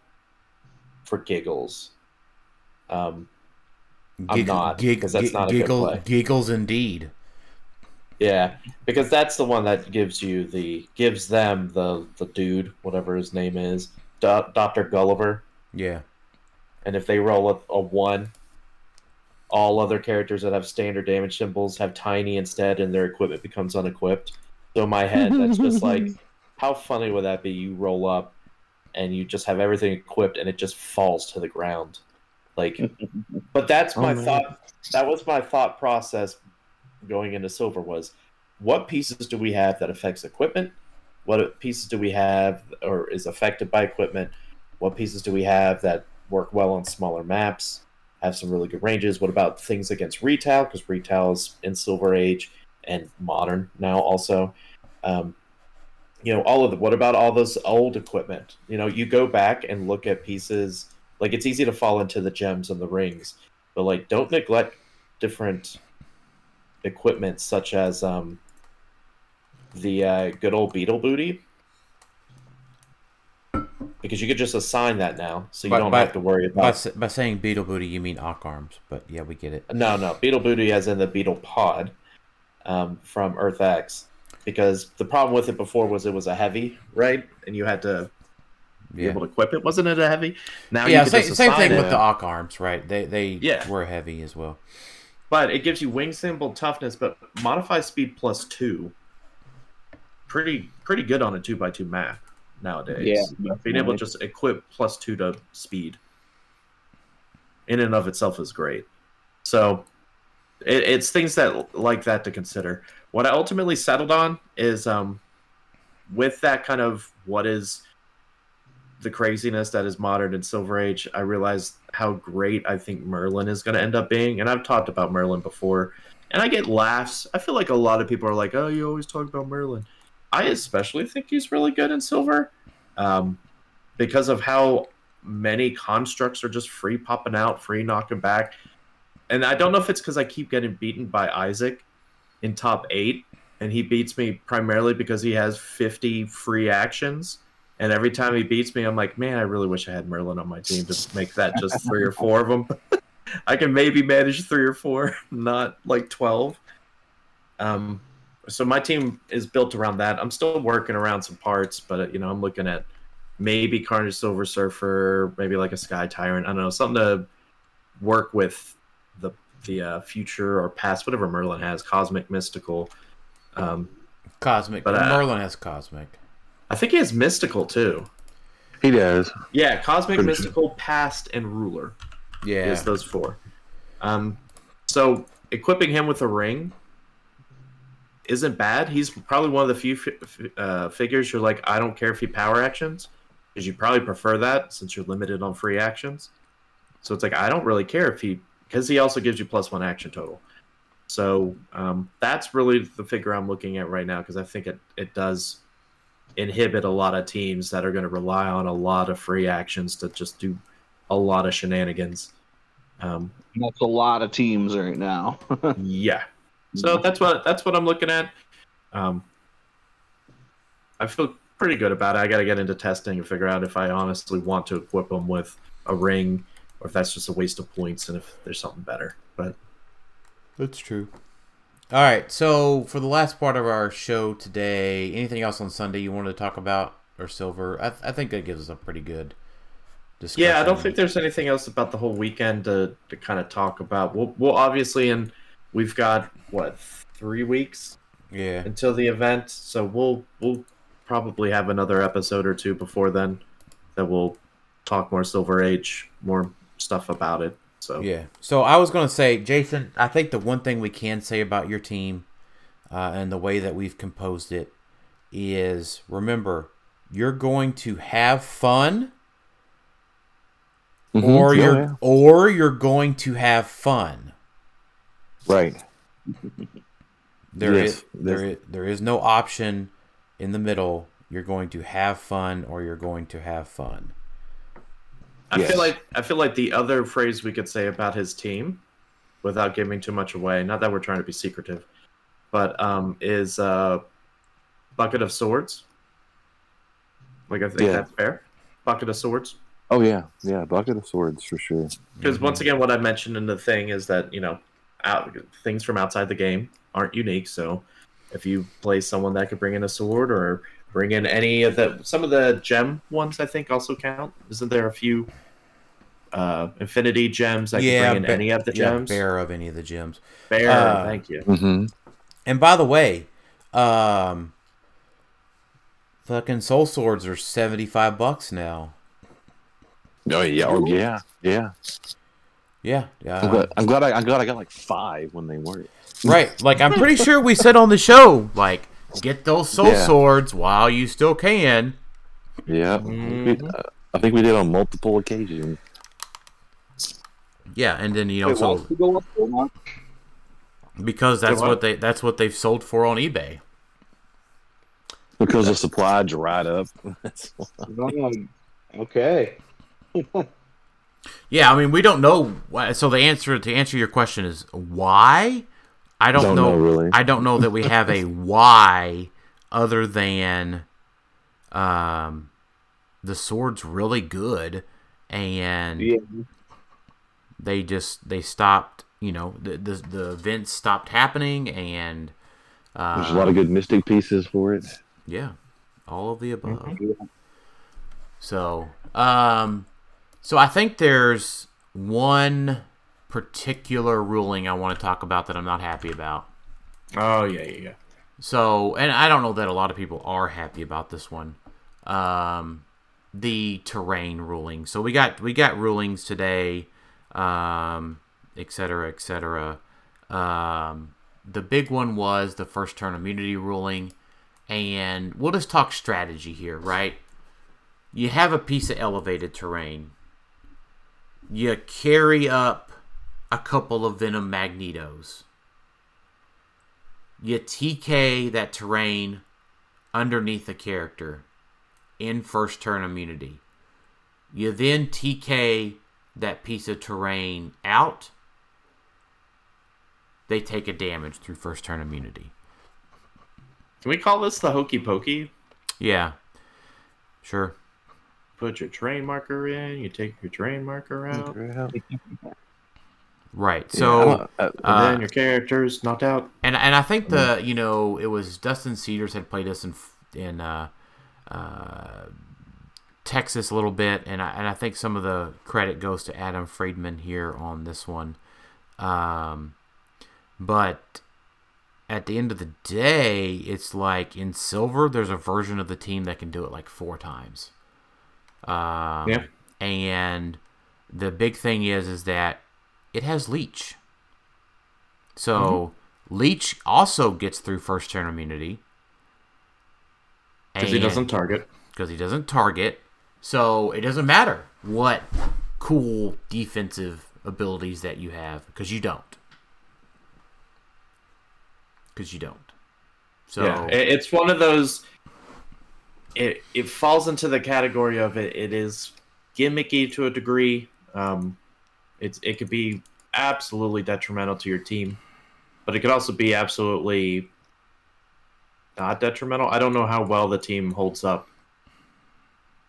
for giggles? Um, I'm not, because that's not a good play. giggles indeed. Yeah, because that's the one that gives you the gives them the the dude, whatever his name is, Doctor Gulliver, Yeah. and if they roll a, a one, all other characters that have standard damage symbols have tiny instead, and their equipment becomes unequipped. So in my head, that's just [laughs] like, how funny would that be? You roll up, and you just have everything equipped, and it just falls to the ground, like. [laughs] but that's Oh, my man. thought. That was my thought process going into silver was what pieces do we have that affects equipment what pieces do we have or is affected by equipment what pieces do we have that work well on smaller maps have some really good ranges. What about things against retail? Because retail is in silver age and modern now also. Um, you know all of the what about all those old equipment? You know you go back and look at pieces like it's easy to fall into the gems and the rings but like don't neglect different equipment such as um, the uh, good old beetle booty because you could just assign that now, so you By- don't by- have to worry about. s- by saying beetle booty, you mean Ock arms, but yeah, we get it. No, no, Beetle Booty as in the Beetle Pod um, from Earth X, because the problem with it before was it was a heavy, right? And you had to be Yeah, able to equip it. Wasn't it a heavy? Now yeah. you Same, same thing it. with the Ock arms, right? They they Yeah. were heavy as well. But it gives you wing symbol toughness, but modify speed plus two. Pretty pretty good on a two by two map nowadays. Yeah, being able to just equip plus two to speed, in and of itself is great. So, it, it's things that like that to consider. What I ultimately settled on is, um, with that kind of what is the craziness that is modern in Silver Age, I realized how great I think Merlin is going to end up being. And I've talked about Merlin before, and I get laughs. I feel like a lot of people are like, "Oh, you always talk about Merlin." I especially think he's really good in Silver, um, because of how many constructs are just free popping out, free knocking back. And I don't know if it's because I keep getting beaten by Isaac in top eight, and he beats me primarily because he has 50 free actions. And every time he beats me, I'm like, man, I really wish I had Merlin on my team to make that just three or four of them. [laughs] I can maybe manage three or four, [laughs] not like 12. Um, so my team is built around that. I'm still working around some parts, but you know, I'm looking at maybe Carnage Silver Surfer, maybe like a Sky Tyrant. I don't know, something to work with the the uh, future or past, whatever Merlin has, Cosmic, Mystical. Um, Cosmic. But, uh, Merlin has cosmic. I think he has Mystical too. He does. Yeah, Cosmic, Pretty sure. Mystical, Past, and Ruler. Yeah. is those four. Um, so equipping him with a ring isn't bad. He's probably one of the few fi- uh, figures you're like, I don't care if he power actions, because you probably prefer that since you're limited on free actions. So it's like I don't really care if he, because he also gives you plus one action total. So um, that's really the figure I'm looking at right now because I think it it does inhibit a lot of teams that are going to rely on a lot of free actions to just do a lot of shenanigans. Um, That's a lot of teams right now. [laughs] yeah. So that's what that's what I'm looking at. Um, I feel pretty good about it. I got to get into testing and figure out if I honestly want to equip them with a ring or if that's just a waste of points and if there's something better. But That's true. All right. So for the last part of our show today, anything else on Sunday you wanted to talk about or Silver? I, I think that gives us a pretty good discussion. yeah, I don't think there's anything else about the whole weekend to, to kind of talk about. We'll, we'll obviously, and we've got what three weeks Yeah. until the event, so we'll we'll probably have another episode or two before then that we'll talk more Silver Age, more stuff about it. So Yeah. So I was going to say, Jason, I think the one thing we can say about your team uh, and the way that we've composed it is remember, you're going to have fun Mhm. or Yeah, you're yeah. or you're going to have fun. Right. [laughs] There is Yes, there is, there is no option in the middle. You're going to have fun or you're going to have fun. I Yes. feel like I feel like the other phrase we could say about his team, without giving too much away, not that we're trying to be secretive, but um, is uh, bucket of swords. Like I think Yeah. that's fair. Bucket of swords. Oh yeah, yeah. Bucket of swords for sure. Because once again, what I mentioned in the thing is that you know, out, things from outside the game aren't unique. So, if you play someone that could bring in a sword or bring in any of the some of the gem ones, I think also count. Isn't there a few uh, infinity gems that yeah, can bring in ba- any of the yeah, gems? bear of any of the gems. Bear, Uh, thank you. Mm-hmm. And by the way, um, fucking soul swords are seventy five bucks now. Oh yeah. Oh yeah. Yeah. Yeah, I'm glad. I'm glad. I, I'm glad I got like five when they weren't. right. Like I'm pretty sure we said on the show, like get those soul Yeah. swords while you still can. Yeah. We- uh, I think we did on multiple occasions. Yeah, and then you know, Wait, so what's go up so much? because that's what? what they that's what they've sold for on eBay. Because the supply dried up. [laughs] That's why. Okay. [laughs] Yeah, I mean we don't know. why- So the answer to answer your question is why. I don't, Don't know. know, really. I don't know that we have a [laughs] why other than um the sword's really good, and Yeah. they just they stopped. You know, the the, the events stopped happening, and uh, There's a lot of good mystic pieces for it. yeah, all of the above. Yeah. So, um, so I think there's one particular ruling I want to talk about that I'm not happy about. Oh yeah, yeah, yeah. So, and I don't know that a lot of people are happy about this one. Um, the terrain ruling. So we got we got rulings today, um, et cetera, et cetera. Um, the big one was the first turn immunity ruling, and we'll just talk strategy here, right? You have a piece of elevated terrain. You carry up a couple of venom magnetos you TK that terrain underneath the character in first turn immunity. You then TK that piece of terrain out. They take a damage through first turn immunity. Can we call this the hokey pokey? Yeah. Sure. Put your train marker in. You take your train marker out. Right. So I don't- uh, And Uh, then your character's knocked out. and and I think the you know it was Dustin Cedars had played us in in uh, uh, Texas a little bit, and I and I think some of the credit goes to Adam Friedman here on this one. Um, but at the end of the day, it's like in silver, there's a version of the team that can do it like four times. Um, Yeah. And the big thing is, is that it has leech. So leech also gets through first turn immunity Because he doesn't target. because he doesn't target. So it doesn't matter what cool defensive abilities that you have because you don't. Because you don't. So yeah, it's one of those. It it falls into the category of it. It is gimmicky to a degree. Um, it's it could be absolutely detrimental to your team, but it could also be absolutely not detrimental. I don't know how well the team holds up.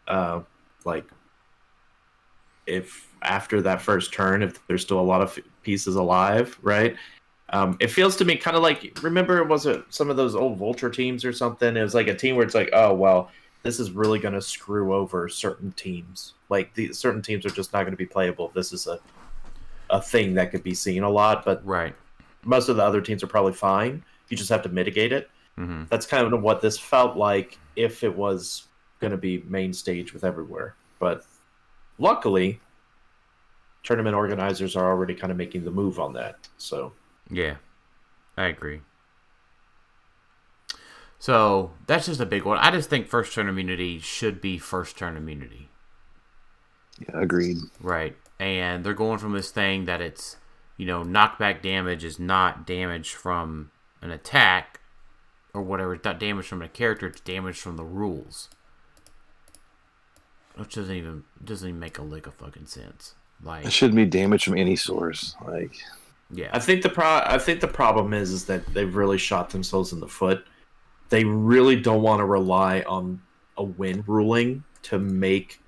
Uh, like if after that first turn, if there's still a lot of pieces alive, right? Um, it feels to me kind of like remember it was it some of those old vulture teams or something? It was like a team where it's like, oh well, this is really going to screw over certain teams. Like the certain teams are just not going to be playable. This is a a thing that could be seen a lot, but right. most of the other teams are probably fine. You just have to mitigate it. hmm That's kind of what this felt like if it was going to be main stage with everywhere. But luckily, tournament organizers are already kind of making the move on that. So Yeah, I agree. So that's just a big one. I just think first turn immunity should be first turn immunity. Yeah, agreed. Right. And they're going from this thing that it's, you know, knockback damage is not damage from an attack or whatever. It's not damage from a character, it's damage from the rules. Which doesn't even doesn't even make a lick of fucking sense. Like It shouldn't be damage from any source. Like, yeah. I think the pro- I think the problem is is that they've really shot themselves in the foot. They really don't want to rely on a win ruling to make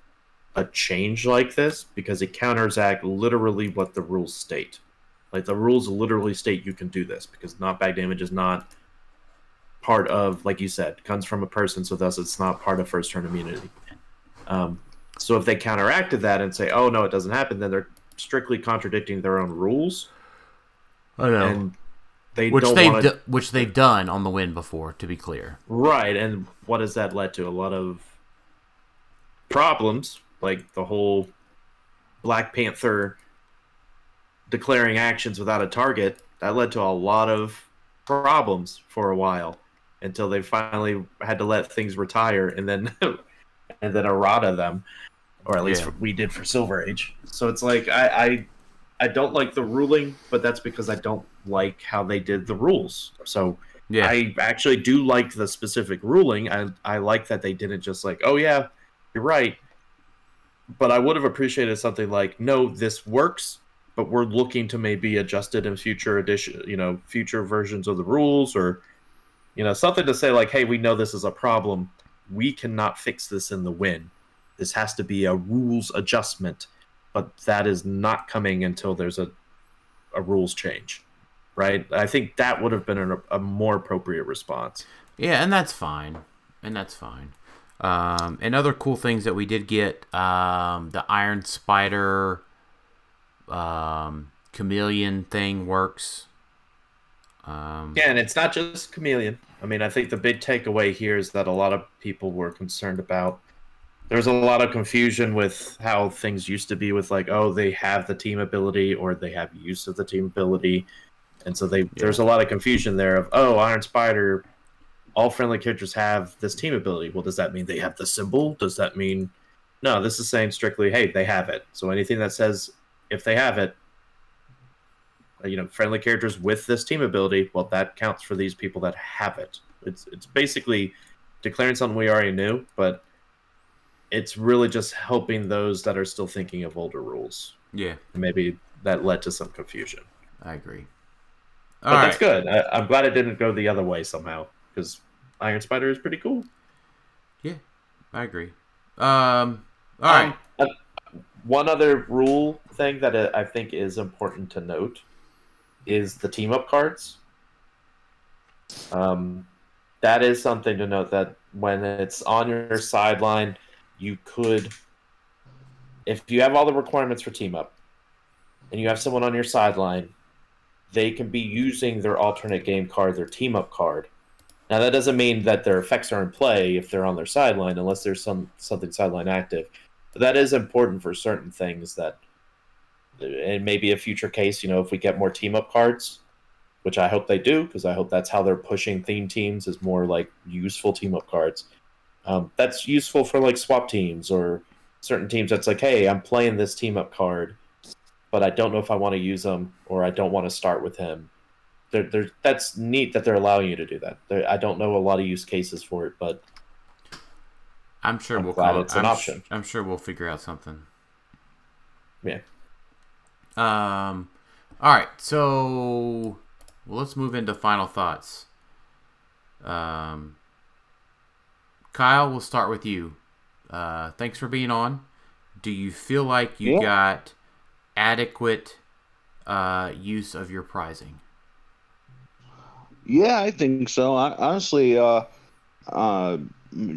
a change like this because it counters act literally what the rules state. Like the rules literally state you can do this because knockback damage is not part of, like you said, comes from a person, so thus it's not part of first turn immunity. Um, so if they counteracted that and say, "Oh no, it doesn't happen," then they're strictly contradicting their own rules I know. and they which don't they've want do- which they've done on the win before, to be clear. right and what has that led to a lot of problems like the whole black panther declaring actions without a target that led to a lot of problems for a while until they finally had to let things retire and then [laughs] and then errata them or at least Yeah. we did for silver age so it's like I, I i don't like the ruling but that's because i don't like how they did the rules so Yeah. I actually do like the specific ruling. I I like that they didn't just like, oh yeah, you're right. But I would have appreciated something like, no, this works, but we're looking to maybe adjust it in future edition, you know, future versions of the rules, or you know, something to say like, hey, we know this is a problem. We cannot fix this in the win. this has to be a rules adjustment, but that is not coming until there's a a rules change, right? I think that would have been a, a more appropriate response. Yeah, and that's fine. And that's fine. Um, and other cool things that we did get um, the Iron Spider um, chameleon thing works. Um, Yeah, and it's not just chameleon. I mean, I think the big takeaway here is that a lot of people were concerned about. There's a lot of confusion with how things used to be with like, oh, they have the team ability or they have use of the team ability, and so they there's a lot of confusion there of oh, Iron Spider, all friendly characters have this team ability. Well, does that mean they have the symbol? Does that mean no? This is saying strictly, hey, they have it. So anything that says if they have it, you know, friendly characters with this team ability, well, that counts for these people that have it. It's it's basically declaring something we already knew, but it's really just helping those that are still thinking of older rules. yeah, And maybe that led to some confusion. I agree. But All right. that's good. I, I'm glad it didn't go the other way somehow because Iron Spider is pretty cool. Yeah, I agree. Um, all right. Um, uh, one other rule thing that uh, I think is important to note is the team up cards. Um, that is something to note that when it's on your sideline, you could, if you have all the requirements for team up, and you have someone on your sideline, they can be using their alternate game card, their team up card. Now that doesn't mean that their effects are in play if they're on their sideline, unless there's some something sideline active. But that is important for certain things that, and maybe a future case. You know, if we get more team up cards, which I hope they do, because I hope that's how they're pushing theme teams is more like useful team up cards. Um, that's useful for like swap teams or certain teams. That's like, hey, I'm playing this team up card, but I don't know if I want to use them or I don't want to start with him. They're, they're, that's neat that they're allowing you to do that. They're, I don't know a lot of use cases for it, but I'm sure I'm we'll glad it's an I'm, option. I'm sure we'll figure out something. yeah. Um, all right. So well, let's move into final thoughts. Um, Kyle, we'll start with you. Uh, thanks for being on. Do you feel like you Yeah. got adequate uh, use of your prizing? Yeah, I think so. I, honestly, uh, uh,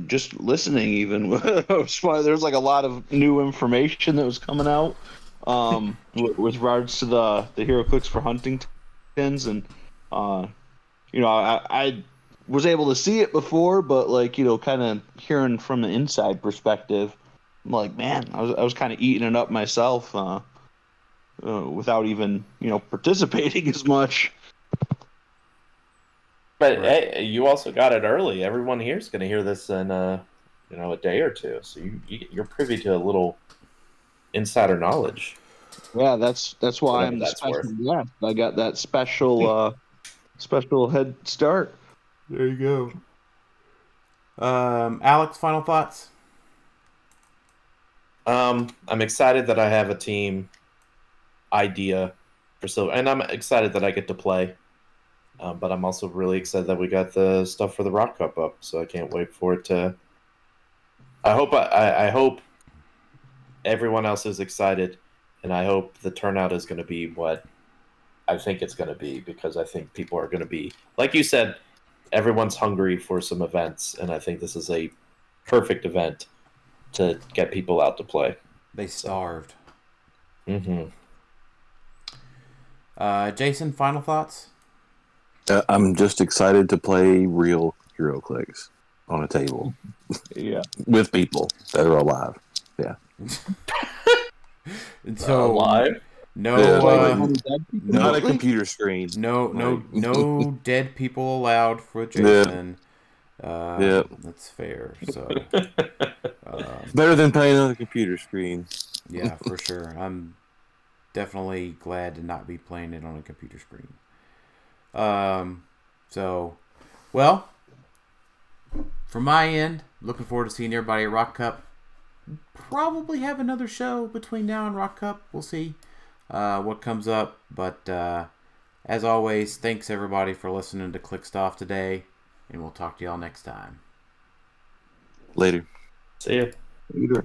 just listening, even [laughs] there's like a lot of new information that was coming out um, [laughs] with, with regards to the the HeroClix for Huntingtons, and uh, you know, I, I was able to see it before, but like you know, kind of hearing from the inside perspective, I'm like, man, I was I was kind of eating it up myself. Uh, uh, without even you know [laughs] participating as much. But Right. hey, you also got it early. Everyone here is going to hear this in uh, you know a day or two, so you, you you're privy to a little insider knowledge. Yeah, that's that's why Whatever I'm the that's special worth. guest. I got that special uh special head start. There you go. Um, Alex, final thoughts. Um, I'm excited that I have a team idea for silver, and I'm excited that I get to play. Um, but I'm also really excited that we got the stuff for the Rock Cup up, so I can't wait for it to. I hope I, I, I hope everyone else is excited, and I hope the turnout is going to be what I think it's going to be because I think people are going to be like you said, everyone's hungry for some events, and I think this is a perfect event to get people out to play. They starved. Mm-hmm. Uh, Jason, final thoughts. Uh, I'm just excited to play real HeroClix on a table Yeah. [laughs] with people that are alive. Yeah. And [laughs] so live. No, Yeah, uh, no, Not a computer screen. no, no, no [laughs] dead people allowed for Jason. Uh, Yeah. that's fair. So, [laughs] um, Better than playing on a computer screen. yeah, [laughs] for sure. I'm definitely glad to not be playing it on a computer screen. Um, so, well, from my end, looking forward to seeing everybody at Rock Cup. Probably have another show between now and Rock Cup. We'll see uh, what comes up. But uh, as always, thanks everybody for listening to Clixed Off today, and we'll talk to y'all next time. Later. See ya. Later.